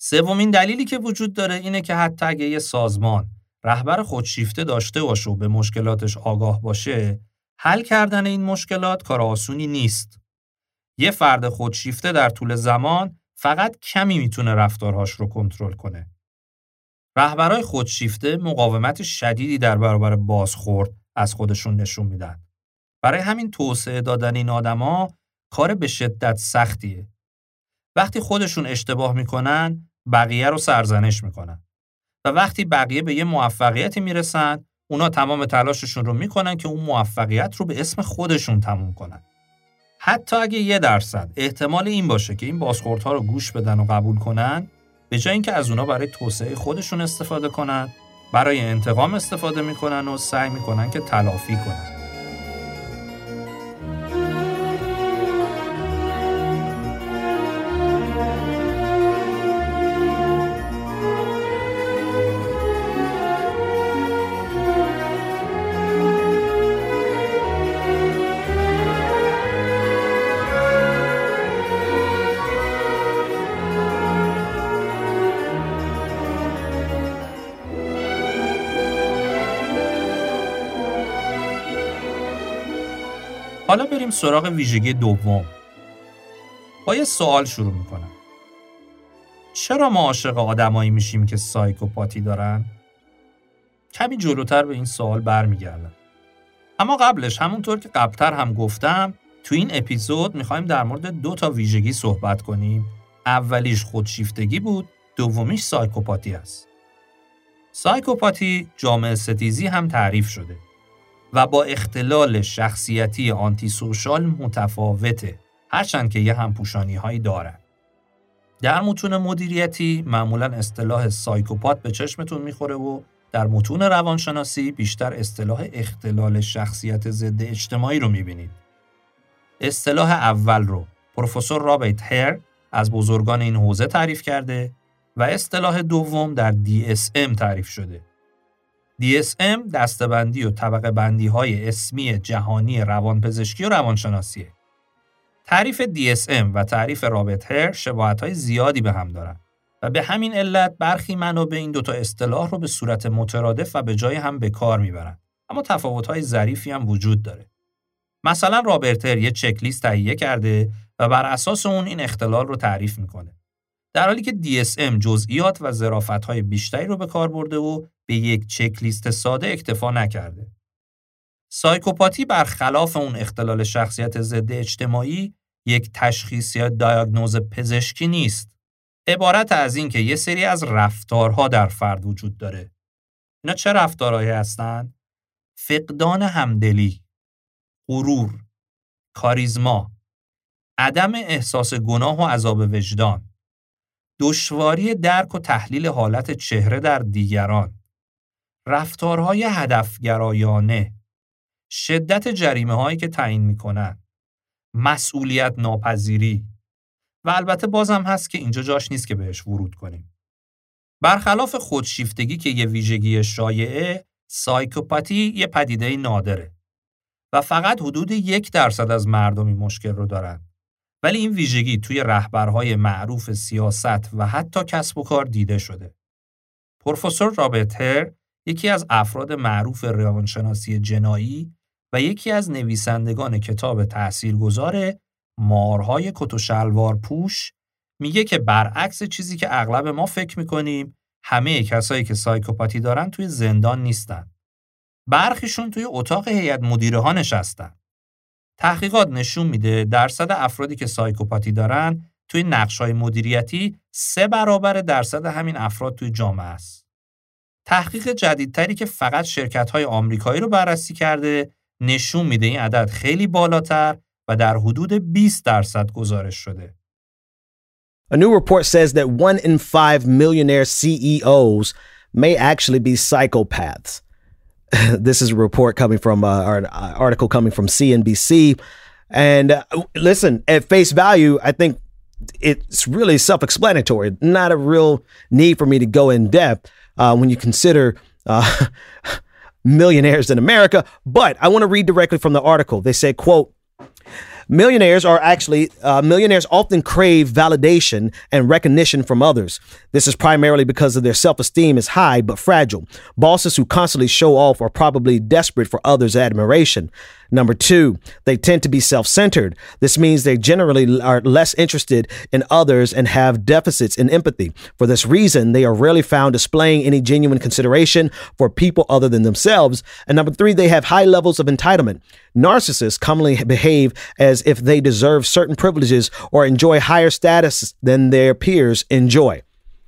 سومین دلیلی که وجود داره اینه که حتی اگه یه سازمان رهبر خودشیفته داشته باشه و به مشکلاتش آگاه باشه، حل کردن این مشکلات کار آسونی نیست. یه فرد خودشیفته در طول زمان فقط کمی می‌تونه رفتارهاش رو کنترل کنه. رهبرای خودشیفته مقاومت شدیدی در برابر بازخورد از خودشون نشون میدن. برای همین توسعه دادن این آدما کار به شدت سختیه. وقتی خودشون اشتباه می‌کنن، بقیه رو سرزنش می‌کنن. و وقتی بقیه به یه موفقیتی می‌رسن، اونا تمام تلاششون رو می‌کنن که اون موفقیت رو به اسم خودشون تموم کنن. حتی اگه یه درصد احتمال این باشه که این بازخوردها رو گوش بدن و قبول کنن به جای اینکه از اونا برای توسعه خودشون استفاده کنن برای انتقام استفاده می‌کنن و سعی می‌کنن که تلافی کنن حالا بریم سراغ ویژگی دوم. با یه سوال شروع می‌کنم. چرا ما عاشق آدمایی میشیم که سایکوپاتی دارن؟ کمی جلوتر به این سوال برمیگردم. اما قبلش همونطور که قبلتر هم گفتم تو این اپیزود می‌خوایم در مورد دو تا ویژگی صحبت کنیم. اولیش خودشیفتگی بود، دومیش سایکوپاتی است. سایکوپاتی جامعه ستیزی هم تعریف شده. و با اختلال شخصیتی آنتی سوشال متفاوته هرچند که یه همپوشانی هایی دارن. در متون مدیریتی معمولا اصطلاح سایکوپات به چشمتون می‌خوره و در متون روانشناسی بیشتر اصطلاح اختلال شخصیت ضد اجتماعی رو می‌بینید. اصطلاح اول رو پروفسور رابرت هر از بزرگان این حوزه تعریف کرده و اصطلاح دوم در DSM تعریف شده. DSM دستبندی و طبقه بندی های اسمی جهانی روانپزشکی و روانشناسیه. تعریف DSM و تعریف رابط هر شباهت های زیادی به هم دارن و به همین علت برخی منابع این دوتا اصطلاح رو به صورت مترادف و به جای هم به کار می‌برن. اما تفاوت های ظریفی هم وجود داره. مثلا رابرتر یه چکلیست تهیه کرده و بر اساس اون این اختلال رو تعریف می‌کنه. در حالی که DSM جزئیات و ظرافت‌های بیشتری رو به کار برده و به یک چکلیست ساده اکتفا نکرده. سایکوپاتی برخلاف اون اختلال شخصیت ضد اجتماعی یک تشخیص یا دیاگنوز پزشکی نیست. عبارت از این که یه سری از رفتارها در فرد وجود داره. اینا چه رفتارهایی هستند؟ فقدان همدلی، غرور، کاریزما، عدم احساس گناه و عذاب وجدان، دشواری درک و تحلیل حالت چهره در دیگران، رفتارهای هدفگرایانه، شدت جریمه هایی که تعیین می کنند، مسئولیت ناپذیری. و البته بازم هست که اینجا جاش نیست که بهش ورود کنیم. برخلاف خودشیفتگی که یه ویژگی شایعه، سایکوپاتی یه پدیده نادره. و فقط حدود یک درصد از مردمی مشکل رو دارن. ولی این ویژگی توی رهبرهای معروف سیاست و حتی کسب و کار دیده شده. پروفسور رابرت هر یکی از افراد معروف روانشناسی جنایی و یکی از نویسندگان کتاب تاثیرگذار مارهای کت و شلوار پوش میگه که برعکس چیزی که اغلب ما فکر می‌کنیم همه کسایی که سایکوپاتی دارن توی زندان نیستن. برخیشون توی اتاق هیئت مدیره ها نشستن. تحقیقات نشون میده درصد افرادی که سایکوپاتی دارن توی نقشای مدیریتی سه برابر درصد همین افراد توی جامعه است. تحقیق جدیدتری که فقط شرکت های آمریکایی رو بررسی کرده نشون میده این عدد خیلی بالاتر و در حدود 20 درصد گزارش شده. A new report says that one in five millionaire CEOs may actually be psychopaths. this is a report coming from uh, or an article coming from CNBC. And uh, listen, at face value, I think it's really self explanatory. Not a real need for me to go in depth uh, when you consider uh, millionaires in America. But I want to read directly from the article. They say, quote, Millionaires are actually, uh, millionaires often crave validation and recognition from others. This is primarily because of their self esteem is high but fragile. Bosses who constantly show off are probably desperate for others' admiration. Number two, they tend to be self centered. This means they generally are less interested in others and have deficits in empathy. For this reason, they are rarely found displaying any genuine consideration for people other than themselves. And number three, they have high levels of entitlement. Narcissists commonly behave as if they deserve certain privileges or enjoy higher status than their peers enjoy.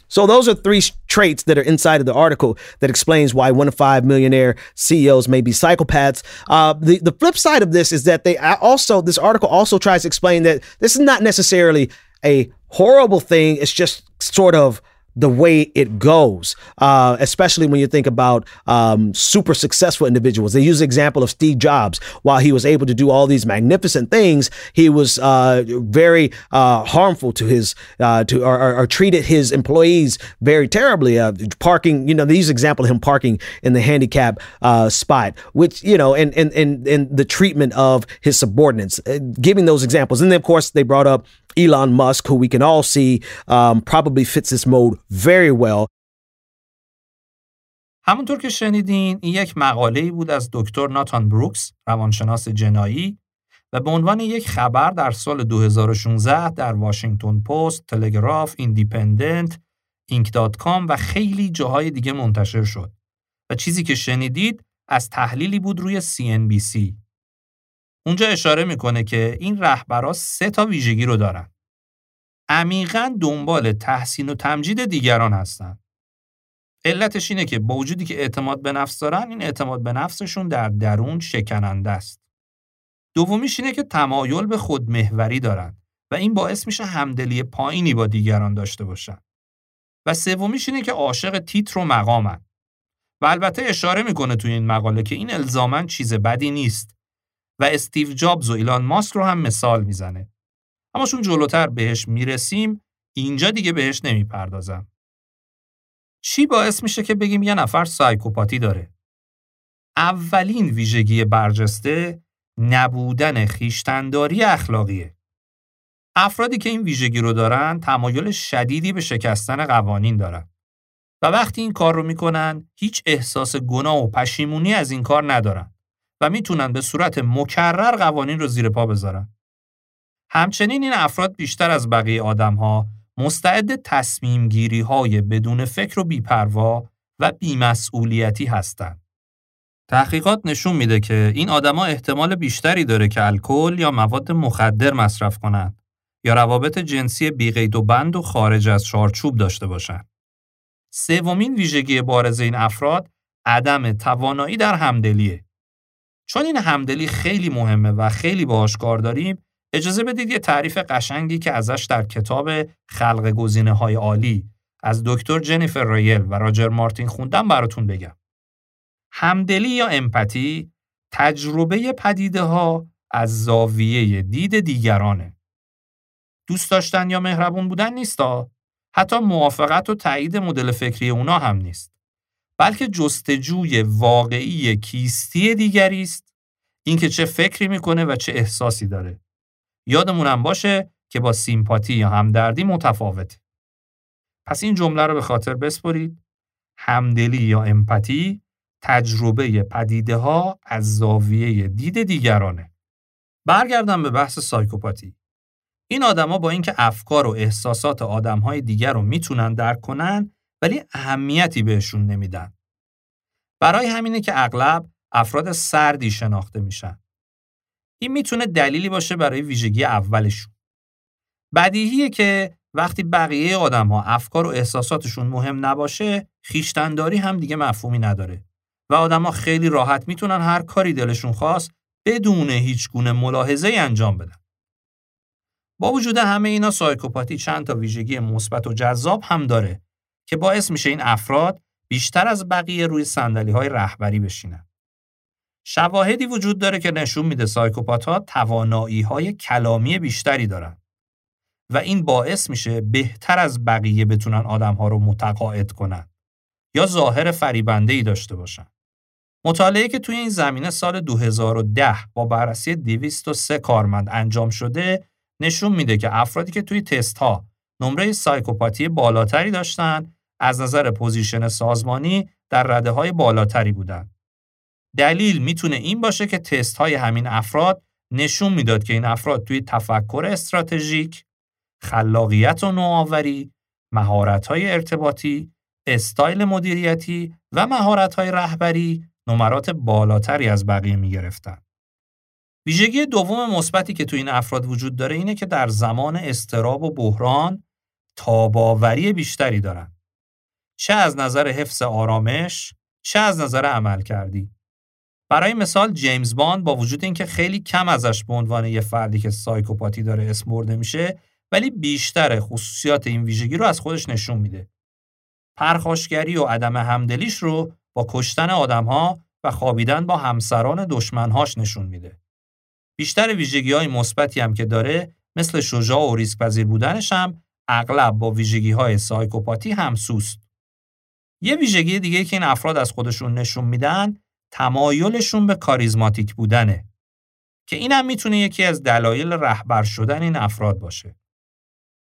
So those are three traits that are inside of the article that explains why one in five millionaire CEOs may be psychopaths. Uh, the the flip side of this is that they also this article also tries to explain that this is not necessarily a horrible thing. It's just sort of the way it goes, uh, especially when you think about um, super successful individuals. They use the example of Steve Jobs. While he was able to do all these magnificent things, he was uh, very uh, harmful to his uh, to or, or, or, treated his employees very terribly. Uh, parking, you know, they use example of him parking in the handicap uh, spot, which you know, and and and and the treatment of his subordinates, giving those examples, and then of course they brought up Elon Musk, who we can all see um, probably fits this mode very well. همونطور که شنیدین این یک مقاله بود از دکتر ناتان بروکس روانشناس جنایی و به عنوان یک خبر در سال 2016 در واشنگتن پست، تلگراف، ایندیپندنت، اینک و خیلی جاهای دیگه منتشر شد و چیزی که شنیدید از تحلیلی بود روی CNBC اونجا اشاره می‌کنه که این رهبرا سه تا ویژگی رو دارن. عمیقا دنبال تحسین و تمجید دیگران هستن. علتش اینه که با وجودی که اعتماد به نفس دارن این اعتماد به نفسشون در درون شکننده است. دومیش اینه که تمایل به خودمهوری دارن و این باعث میشه همدلی پایینی با دیگران داشته باشن. و سومیش اینه که عاشق تیتر و مقامن. و البته اشاره می‌کنه توی این مقاله که این الزامن چیز بدی نیست و استیو جابز و ایلان ماسک رو هم مثال می‌زنه. اما چون جلوتر بهش می‌رسیم اینجا دیگه بهش نمی‌پردازم. چی باعث میشه که بگیم یه نفر سایکوپاتی داره؟ اولین ویژگی برجسته نبودن خیشتنداری اخلاقیه. افرادی که این ویژگی رو دارن تمایل شدیدی به شکستن قوانین دارن. و وقتی این کار رو می‌کنن هیچ احساس گناه و پشیمونی از این کار ندارن. و می‌تونن به صورت مکرر قوانین رو زیر پا بذارن. همچنین این افراد بیشتر از بقیه آدم ها مستعد تصمیم گیری های بدون فکر و بیپروا و بیمسئولیتی هستند. تحقیقات نشون میده که این آدما احتمال بیشتری داره که الکل یا مواد مخدر مصرف کنند یا روابط جنسی بیقید و بند و خارج از چارچوب داشته باشند. سومین ویژگی بارز این افراد عدم توانایی در همدلیه. چون این همدلی خیلی مهمه و خیلی باهاش کار داریم اجازه بدید یه تعریف قشنگی که ازش در کتاب خلق گزینه های عالی از دکتر جنیفر رایل و راجر مارتین خوندم براتون بگم. همدلی یا امپاتی تجربه پدیده ها از زاویه دید دیگرانه. دوست داشتن یا مهربون بودن نیستا. حتی موافقت و تایید مدل فکری اونا هم نیست. بلکه جستجوی واقعی کیستی دیگری است. اینکه چه فکری می‌کنه و چه احساسی داره. یادمونم باشه که با سیمپاتی یا همدردی متفاوته. پس این جمله رو به خاطر بسپرید. همدلی یا امپاتی تجربه پدیده ها از زاویه دید دیگرانه. برگردم به بحث سایکوپاتی. این آدما با اینکه افکار و احساسات آدمهای دیگر رو می‌تونن درک کنن ولی اهمیتی بهشون نمیدن. برای همینه که اغلب افراد سردی شناخته میشن. این می‌تونه دلیلی باشه برای ویژگی اولشون. بدیهیه که وقتی بقیه آدم ها افکار و احساساتشون مهم نباشه خیشتنداری هم دیگه مفهومی نداره و آدما خیلی راحت می‌تونن هر کاری دلشون خواست بدون هیچ گونه ملاحظه انجام بدن. با وجود همه اینا سایکوپاتی چند تا ویژگی مثبت و جذاب هم داره که باعث میشه این افراد بیشتر از بقیه روی سندلی های رهبری بشینن. شواهدی وجود داره که نشون میده سایکوپات ها توانایی های کلامی بیشتری دارن و این باعث میشه بهتر از بقیه بتونن آدم ها رو متقاعد کنن یا ظاهر فریبنده ای داشته باشن. مطالعه‌ای که توی این زمینه سال 2010 با بررسی 203 کارمند انجام شده نشون میده که افرادی که توی تست ها نمره سایکوپاتی بالاتری داشتن از نظر position سازمانی در رده های بالاتری بودن. دلیل می‌تونه این باشه که تست های همین افراد نشون می‌داد که این افراد توی تفکر استراتژیک، خلاقیت و نوآوری، مهارت های ارتباطی، استایل مدیریتی و مهارت های رهبری نمرات بالاتری از بقیه می گرفتن. ویژگی دوم مثبتی که تو این افراد وجود داره اینه که در زمان استراب و بحران تاباوری بیشتری دارن. چه از نظر حفظ آرامش، چه از نظر عمل کردی. برای مثال جیمز باند با وجود اینکه خیلی کم ازش به عنوان یه فردی که سایکوپاتی داره اسم برده میشه ولی بیشتر خصوصیات این ویژگی رو از خودش نشون میده. پرخاشگری و عدم همدلیش رو با کشتن آدمها و خوابیدن با همسران دشمنهاش نشون میده. بیشتر ویژگی های مثبتی هم که داره مثل شجاع و ریسک پذیر بودنش هم اغلب با ویژگی های سایکوپاتی همسوست. یه ویژگی دیگه که این افراد از خودشون نشون میدن تمایلشون به کاریزماتیک بودنه که اینم می‌تونه یکی از دلایل رهبر شدن این افراد باشه.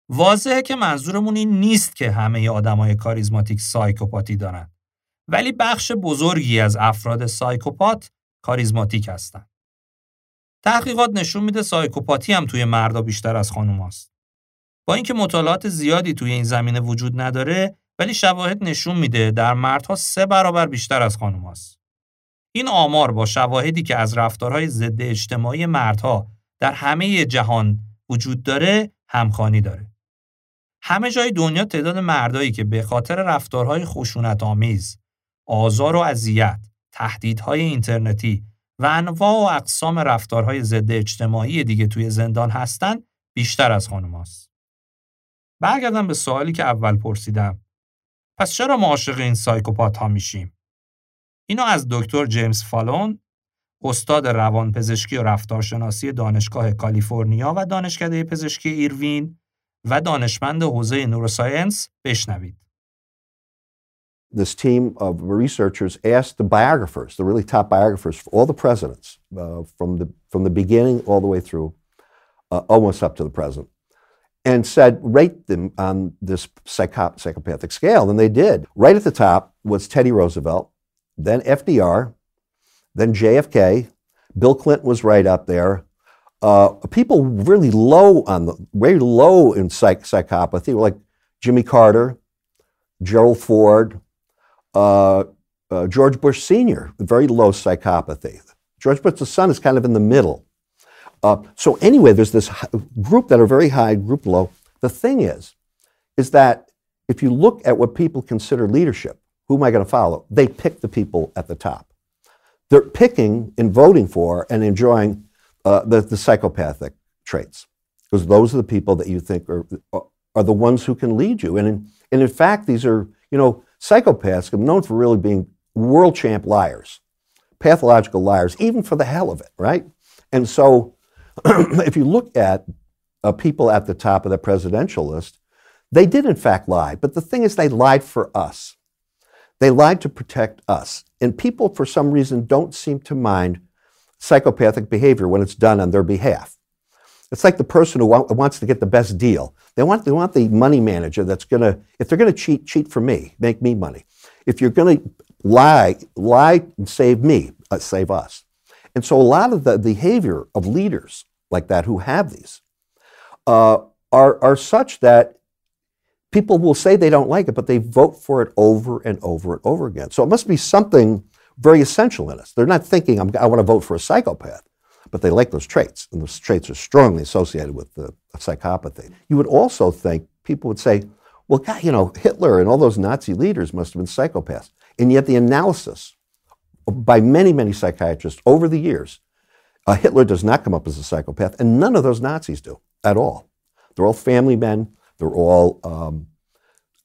واضحه که منظورمون این نیست که همه آدمای کاریزماتیک سایکوپاتی دارن. ولی بخش بزرگی از افراد سایکوپات کاریزماتیک هستن. تحقیقات نشون میده سایکوپاتی هم توی مردا بیشتر از خانوماست. با اینکه مطالعات زیادی توی این زمینه وجود نداره ولی شواهد نشون میده در مردها سه برابر بیشتر از خانوماست. این آمار با شواهدی که از رفتارهای ضد اجتماعی مردها در همه جهان وجود داره همخوانی داره. همه جای دنیا تعداد مردایی که به خاطر رفتارهای خشونت آمیز، آزار و اذیت، تهدیدهای اینترنتی و انواع و اقسام رفتارهای ضد اجتماعی دیگه توی زندان هستن بیشتر از خانماست. برگردم به سوالی که اول پرسیدم. پس چرا ما عاشق این psychopath ها میشیم؟ اینو از دکتر جیمز فالون، استاد روانپزشکی و رفتارشناسی دانشگاه کالیفرنیا و دانشکده پزشکی ایروین و دانشمند حوزه neuroscience بشنوید. This team of researchers asked the biographers, the really top biographers for all the presidents, uh, from the from the beginning all the way through, uh, almost up to the present, and said rate them on this psychop- psychopathic scale, and they did. Right at the top was Teddy Roosevelt, then FDR, then JFK. Bill Clinton was right up there. Uh, people really low on the very low in psych- psychopathy, like Jimmy Carter, Gerald Ford, uh, uh, George Bush Sr., very low psychopathy. George Bush the son is kind of in the middle. Uh, so anyway, there's this group that are very high, group low. The thing is, is that if you look at what people consider leadership, who am I going to follow? They pick the people at the top. They're picking and voting for and enjoying uh, the, the psychopathic traits because those are the people that you think are, are the ones who can lead you. And in, and in fact, these are, you know, psychopaths are known for really being world champ liars, pathological liars, even for the hell of it, right? And so if you look at uh, people at the top of the presidential list, they did in fact lie. But the thing is, they lied for us. They lied to protect us. And people, for some reason, don't seem to mind psychopathic behavior when it's done on their behalf. It's like the person who wa- wants to get the best deal. They want, they want the money manager that's going to, if they're going to cheat, cheat for me, make me money. If you're going to lie, lie and save me, uh, save us. And so a lot of the behavior of leaders like that who have these uh, are, are such that people will say they don't like it, but they vote for it over and over and over again. So it must be something very essential in us. They're not thinking, i want to vote for a psychopath, but they like those traits, and those traits are strongly associated with the psychopathy. You would also think people would say, well, God, you know, Hitler and all those Nazi leaders must have been psychopaths. And yet the analysis by many, many psychiatrists over the years, uh, Hitler does not come up as a psychopath, and none of those Nazis do at all. They're all family men. They're all um,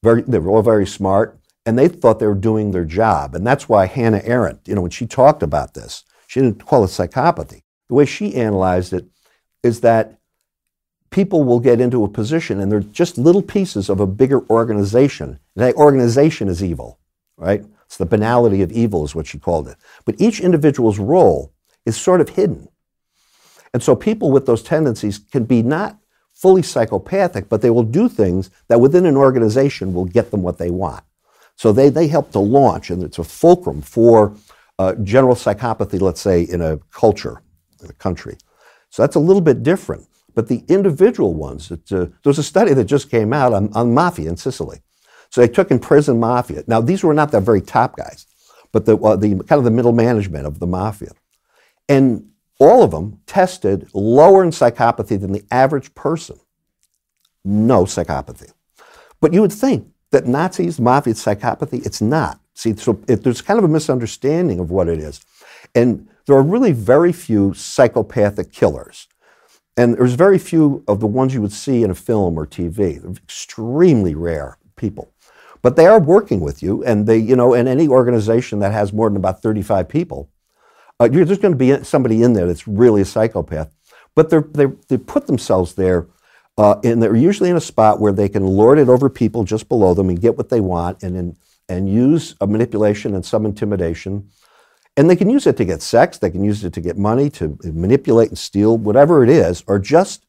very, they were all very smart, and they thought they were doing their job. And that's why Hannah Arendt, you know, when she talked about this, she didn't call it psychopathy. The way she analyzed it is that people will get into a position and they're just little pieces of a bigger organization. That organization is evil, right? It's the banality of evil, is what she called it. But each individual's role is sort of hidden. And so people with those tendencies can be not fully psychopathic, but they will do things that within an organization will get them what they want. So they, they help to launch, and it's a fulcrum for uh, general psychopathy, let's say, in a culture, in a country. So that's a little bit different. But the individual ones, uh, there was a study that just came out on, on mafia in Sicily. So they took in prison mafia. Now, these were not the very top guys, but the, uh, the kind of the middle management of the mafia. And all of them tested lower in psychopathy than the average person. No psychopathy. But you would think that Nazis, mafia, psychopathy, it's not. See, so it, there's kind of a misunderstanding of what it is. And there are really very few psychopathic killers. And there's very few of the ones you would see in a film or TV. They're extremely rare people. But they are working with you, and they, you know, in any organization that has more than about 35 people, uh, there's going to be somebody in there that's really a psychopath. But they they put themselves there, uh, and they're usually in a spot where they can lord it over people just below them and get what they want, and and, and use a manipulation and some intimidation. And they can use it to get sex, they can use it to get money, to manipulate and steal, whatever it is, or just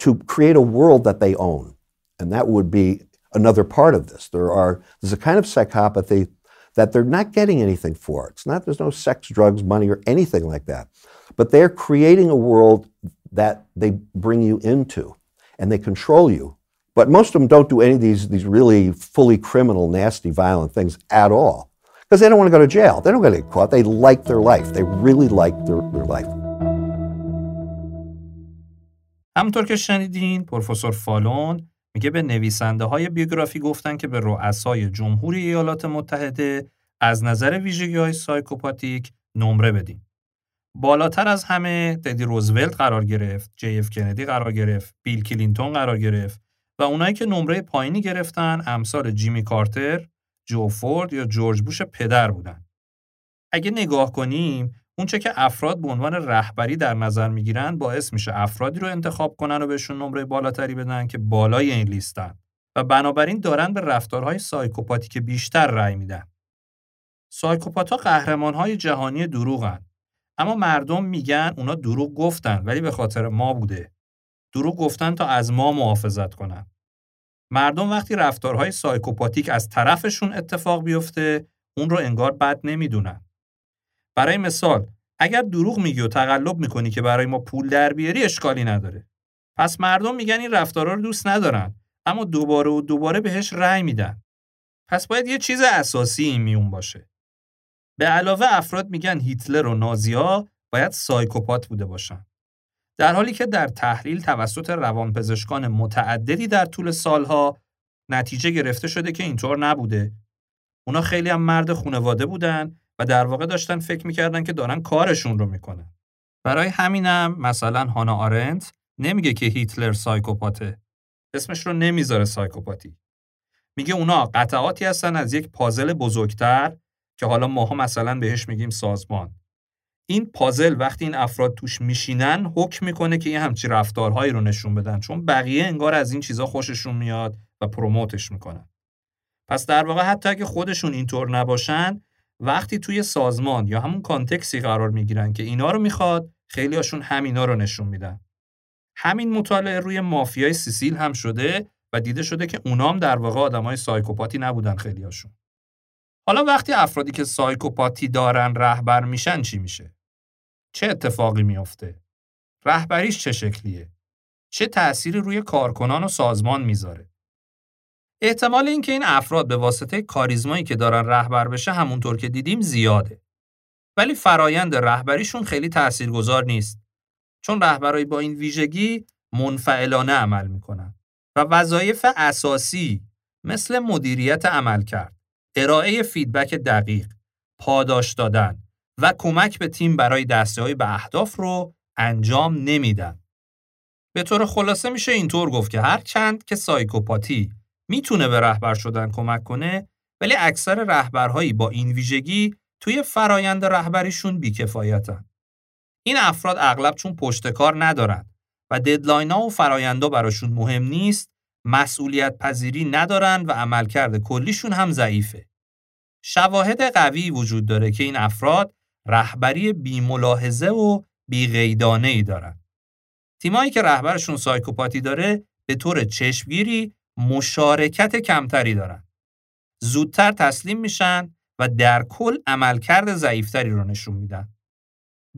to create a world that they own. And that would be another part of this. There are there's a kind of psychopathy that they're not getting anything for. It's not there's no sex, drugs, money, or anything like that. But they're creating a world that they bring you into and they control you. But most of them don't do any of these, these really fully criminal, nasty, violent things at all. Because they don't want to go to jail. They don't want to get caught. They like their life. They really like their, their life. همطور که شنیدین پروفسور فالون میگه به نویسنده های بیوگرافی گفتن که به رؤسای جمهوری ایالات متحده از نظر ویژگی های سایکوپاتیک نمره بدین. بالاتر از همه تدی روزولت قرار گرفت، جی اف کندی قرار گرفت، بیل کلینتون قرار گرفت و اونایی که نمره پایینی گرفتن امثال جیمی کارتر، جرالد فورد یا جورج بوش پدر بودن. اگه نگاه کنیم اونچه که افراد به عنوان رهبری در نظر می‌گیرن باعث میشه افرادی رو انتخاب کنن و بهشون نمره بالاتری بدن که بالای این لیستن و بنابراین دارن به رفتارهای psychopathic بیشتر رأی میدن. سایکوپاتا قهرمانهای جهانی دروغن. اما مردم میگن اونا دروغ گفتن ولی به خاطر ما بوده. دروغ گفتن تا از ما محافظت کنن. مردم وقتی رفتارهای سایکوپاتیک از طرفشون اتفاق بیفته اون رو انگار بد نمی‌دونن. برای مثال اگر دروغ میگی و تقلب می‌کنی که برای ما پول در بیاری اشکالی نداره. پس مردم میگن این رفتارا رو دوست ندارن اما دوباره و دوباره بهش رأی میدن. پس باید یه چیز اساسی این میون باشه. به علاوه افراد میگن هیتلر و نازیها باید سایکوپات بوده باشن. در حالی که در تحلیل توسط روانپزشکان متعددی در طول سالها نتیجه گرفته شده که اینطور نبوده. اونا خیلی هم مرد خونواده بودن و در واقع داشتن فکر می‌کردن که دارن کارشون رو می‌کنن. برای همینم مثلا هانا آرنت نمیگه که هیتلر سایکوپاته. اسمش رو نمی‌ذاره سایکوپاتی. میگه اونا قطعاتی هستن از یک پازل بزرگتر که حالا ماها مثلا بهش میگیم سازمان. این پازل وقتی این افراد توش میشینن حکم می‌کنه که یه همچی رفتارهایی رو نشون بدن چون بقیه انگار از این چیزا خوششون میاد و پروموتش می‌کنن. پس در واقع حتی اگه خودشون اینطور نباشن وقتی توی سازمان یا همون کانتکسی قرار می‌گیرن که اینا رو می‌خواد خیلی هاشون همینا رو نشون میدن. همین مطالعه روی مافیای سیسیل هم شده و دیده شده که اونام در واقع آدمای سایکوپاتی نبودن خیلی هاشون. حالا وقتی افرادی که سایکوپاتی دارن رهبر میشن چی میشه؟ چه اتفاقی میافته؟ رهبریش چه شکلیه؟ چه تأثیری روی کارکنان و سازمان می‌ذاره؟ احتمال اینکه این افراد به واسطه کاریزمایی که دارن رهبر بشه همونطور که دیدیم زیاده. ولی فرایند رهبریشون خیلی تاثیرگذار نیست. چون رهبرایی با این ویژگی منفعلانه عمل می‌کنن و وظایف اساسی مثل مدیریت عمل کرد، ارائه فیدبک دقیق، پاداش دادن و کمک به تیم برای دستیابی به اهداف رو انجام نمیدن. به طور خلاصه میشه اینطور گفت که هر چند که سایکوپاتی می‌تونه به رهبر شدن کمک کنه ولی اکثر رهبرهایی با این ویژگی توی فرایند رهبریشون بی‌کفایتن. این افراد اغلب چون پشتکار ندارن و deadline ها و فرایندا براشون مهم نیست، مسئولیت پذیری ندارن و عملکرد کلیشون هم ضعیفه. شواهد قوی وجود داره که این افراد رهبری بی‌ملاحظه و بی‌قیدانه ای دارن. تیمایی که رهبرشون سایکوپاتی داره به طور چشمگیری مشارکت کمتری دارن. زودتر تسلیم میشن و در کل عملکرد ضعیفتری رو نشون میدن.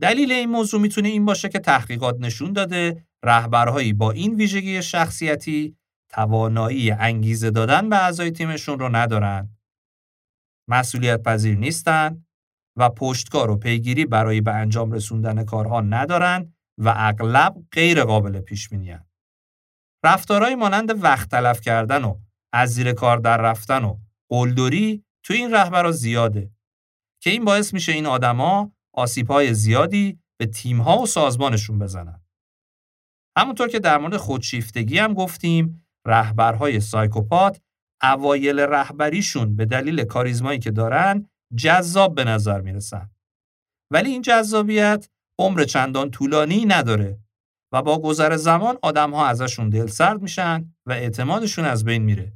دلیل این موضوع می‌تونه این باشه که تحقیقات نشون داده رهبرهایی با این ویژگی شخصیتی توانایی انگیزه دادن به اعضای تیمشون رو ندارن. مسئولیت پذیر نیستن و پشتکار و پیگیری برای به انجام رسوندن کارها ندارن و اغلب غیر قابل پیش بینی رفتارهایی مانند وقت تلف کردن و از زیر کار در رفتن و قلدری تو این رهبرها زیاده که این باعث میشه این آدما آسیبهای زیادی به تیمها و سازمانشون بزنن. همونطور که در مورد خودشیفتگی هم گفتیم رهبرهای سایکوپات اوایل رهبریشون به دلیل کاریزمایی که دارن جذاب به نظر می‌رسن. ولی این جذابیت عمر چندان طولانی نداره و با گذر زمان آدمها ازشون دلسرد میشن و اعتمادشون از بین میره.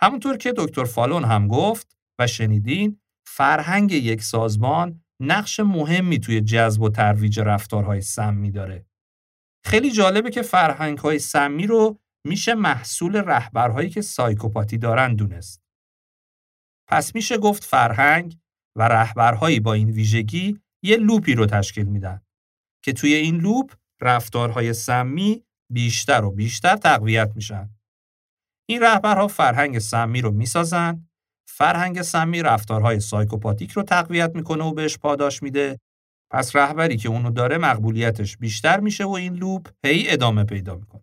همونطور که دکتر فالون هم گفت و شنیدین فرهنگ یک سازمان نقش مهمی توی جذب و ترویج رفتارهای سمی داره. خیلی جالبه که فرهنگهای سمی رو میشه محصول رهبرهایی که سایکوپاتی دارن دونست. پس میشه گفت فرهنگ و رهبرهایی با این ویژگی یه loop ی رو تشکیل میدن که توی این loop رفتارهای سمی بیشتر و بیشتر تقویت میشن. این رهبرها فرهنگ سمی رو می‌سازن، فرهنگ سمی رفتارهای psychopathic رو تقویت می‌کنه و بهش پاداش میده. پس رهبری که اونو داره مقبولیتش بیشتر میشه و این loop هی ادامه پیدا می‌کنه.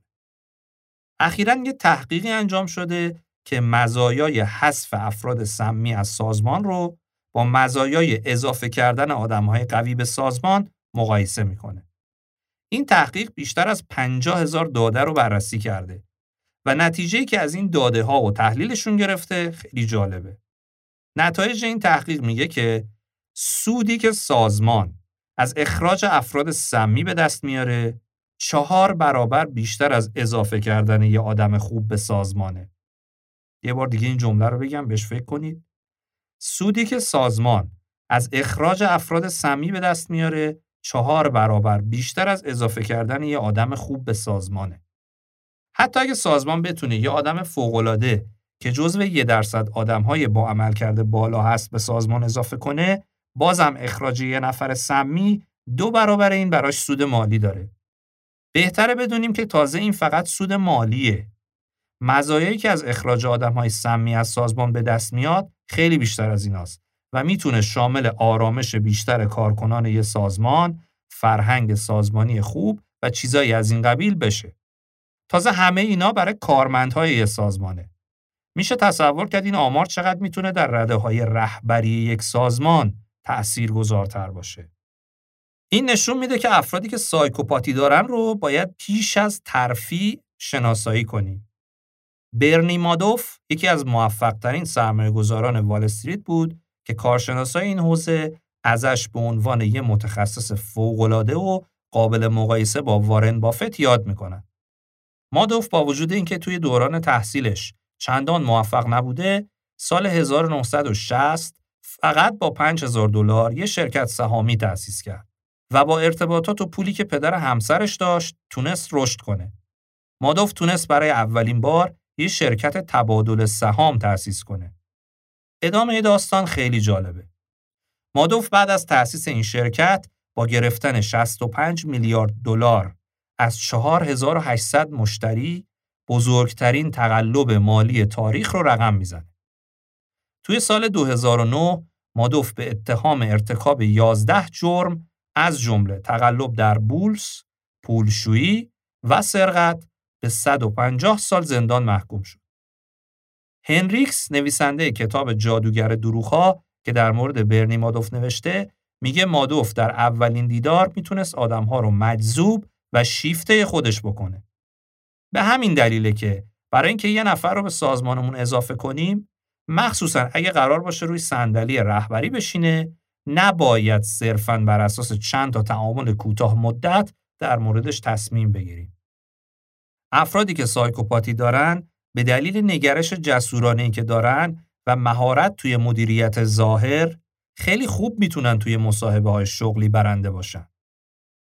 اخیرا یه تحقیقی انجام شده که مزایای حذف افراد سمی از سازمان رو با مزایای اضافه کردن آدمهای قوی به سازمان مقایسه می‌کنه. این تحقیق بیشتر از 50 هزار داده رو بررسی کرده و نتیجه که از این داده ها و تحلیلشون گرفته خیلی جالبه. نتایج این تحقیق میگه که سودی که سازمان از اخراج افراد سمی به دست میاره چهار برابر بیشتر از اضافه کردن یه آدم خوب به سازمانه. یه بار دیگه این جمله رو بگم بهش فکر کنید. سودی که سازمان از اخراج افراد سمی به دست میاره چهار برابر بیشتر از اضافه کردن یه آدم خوب به سازمانه. حتی اگه سازمان بتونه یه آدم فوق‌العاده که جزو یه درصد آدمهای با عمل کرده بالا هست به سازمان اضافه کنه، بازم اخراج یه نفر سمی دو برابر این براش سود مالی داره. بهتره بدونیم که تازه این فقط سود مالیه. مزایایی که از اخراج آدمهای سمی از سازمان به دست میاد خیلی بیشتر از ایناست و می‌تونه شامل آرامش بیشتر کارکنان یه سازمان، فرهنگ سازمانی خوب و چیزایی از این قبیل بشه. تازه همه اینا برای کارمندهای یه سازمانه. میشه تصور کرد این آمار چقدر می‌تونه در رده های رهبری یک سازمان تأثیر گذارتر باشه. این نشون میده که افرادی که سایکوپاتی دارن رو باید پیش از ترفی شناسایی کنیم. برنی مادوف یکی از موفقترین سرمایه گذاران وال استریت بود که کارشناسای این حوزه ازش به عنوان یه متخصص فوق‌العاده و قابل مقایسه با وارن بافت یاد می‌کنن. مادوف با وجود اینکه توی دوران تحصیلش چندان موفق نبوده، سال 1960 فقط با 5000 دلار یه شرکت سهامی تأسیس کرد و با ارتباطات و پولی که پدر همسرش داشت تونست رشد کنه. مادوف تونست برای اولین بار یه شرکت تبادل سهام تأسیس کنه. ادامه داستان خیلی جالبه. مادوف بعد از تأسیس این شرکت با گرفتن 65 میلیارد دلار از 4800 مشتری بزرگترین تقلب مالی تاریخ رو رقم می‌زنه. توی سال 2009 مادوف به اتهام ارتکاب 11 جرم از جمله تقلب در بورس، پولشویی و سرقت به 150 سال زندان محکوم شد. هنریکس نویسنده کتاب جادوگر دروغها که در مورد برنی مادوف نوشته میگه مادوف در اولین دیدار می‌تونست آدمها رو مجذوب و شیفته خودش بکنه. به همین دلیله که برای اینکه یه نفر رو به سازمانمون اضافه کنیم مخصوصا اگه قرار باشه روی صندلی رهبری بشینه نباید صرفاً بر اساس چند تا تعامل کوتاه مدت در موردش تصمیم بگیریم. افرادی که سایکوپاتی دارن به دلیل نگرش جسورانه که دارن و مهارت توی مدیریت ظاهر خیلی خوب می‌تونن توی مصاحبه های شغلی برنده باشن.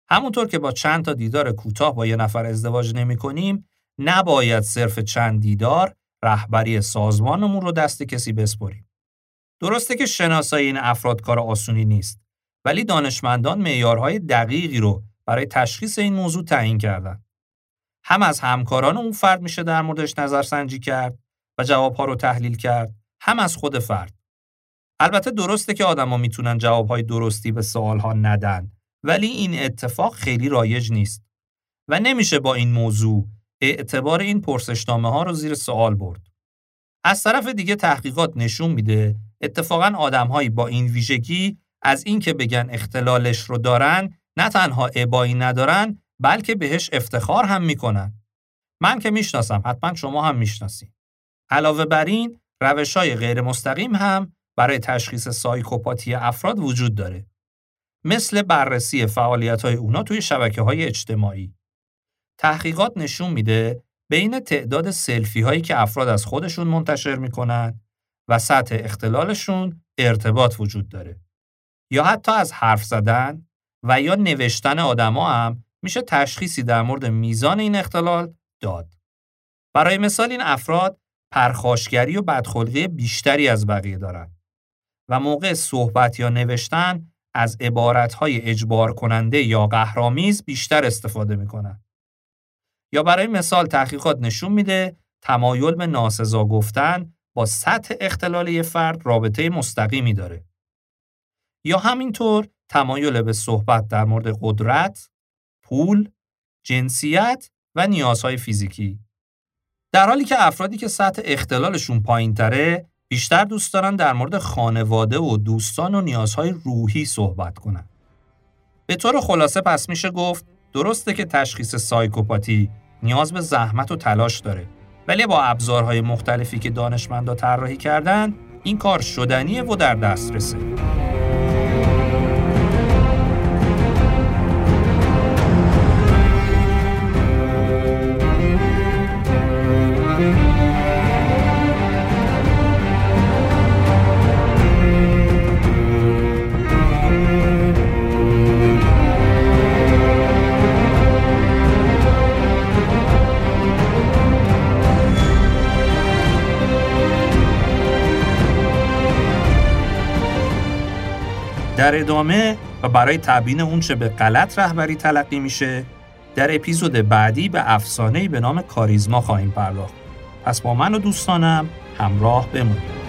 همونطور که با چند تا دیدار کوتاه با یه نفر ازدواج نمی کنیم، نباید صرف چند دیدار رهبری سازمانمون رو دست کسی بسپریم. درسته که شناسایی این افراد کار آسونی نیست، ولی دانشمندان معیارهای دقیقی رو برای تشخیص این موضوع تعیین کردن. هم از همکاران اون فرد میشه در موردش نظرسنجی کرد و جوابها رو تحلیل کرد، هم از خود فرد. البته درسته که آدما می‌تونن جوابهای درستی به سوالها ندن، ولی این اتفاق خیلی رایج نیست و نمیشه با این موضوع اعتبار این پرسشنامه ها رو زیر سوال برد. از طرف دیگه تحقیقات نشون میده اتفاقا آدمهایی با این ویژگی از اینکه بگن اختلالش رو دارن نه تنها ابایی ندارن بلکه بهش افتخار هم می‌کنن. من که می‌شناسم حتما شما هم می‌شناسید. علاوه بر این روش های غیر مستقیم هم برای تشخیص سایکوپاتی افراد وجود داره. مثل بررسی فعالیت های اونا توی شبکه های اجتماعی. تحقیقات نشون میده بین تعداد سلفی هایی که افراد از خودشون منتشر می‌کنن و سطح اختلالشون ارتباط وجود داره. یا حتی از حرف زدن و یا نوشتن آدما هم میشه تشخیصی در مورد میزان این اختلال داد. برای مثال این افراد پرخاشگری و بدخلقی بیشتری از بقیه دارند و موقع صحبت یا نوشتن از عبارتهای اجبار کننده یا قهرامیز بیشتر استفاده می‌کنن. یا برای مثال تحقیقات نشون میده تمایل به ناسزا گفتن با سطح اختلال فرد رابطه مستقیمی داره. یا همینطور تمایل به صحبت در مورد قدرت، پول، جنسیت و نیازهای فیزیکی. در حالی که افرادی که سطح اختلالشون پایین تره بیشتر دوست دارن در مورد خانواده و دوستان و نیازهای روحی صحبت کنن. به طور خلاصه پس میشه گفت درسته که تشخیص سایکوپاتی نیاز به زحمت و تلاش داره ولی با ابزارهای مختلفی که دانشمندا طراحی کردن این کار شدنیه و در دسترسه. در ادامه و برای تبیین اونچه به غلط رهبری تلقی میشه در اپیزود بعدی به افسانه‌ای به نام کاریزما خواهیم پرداخت. پس با من و دوستانم همراه بمونید.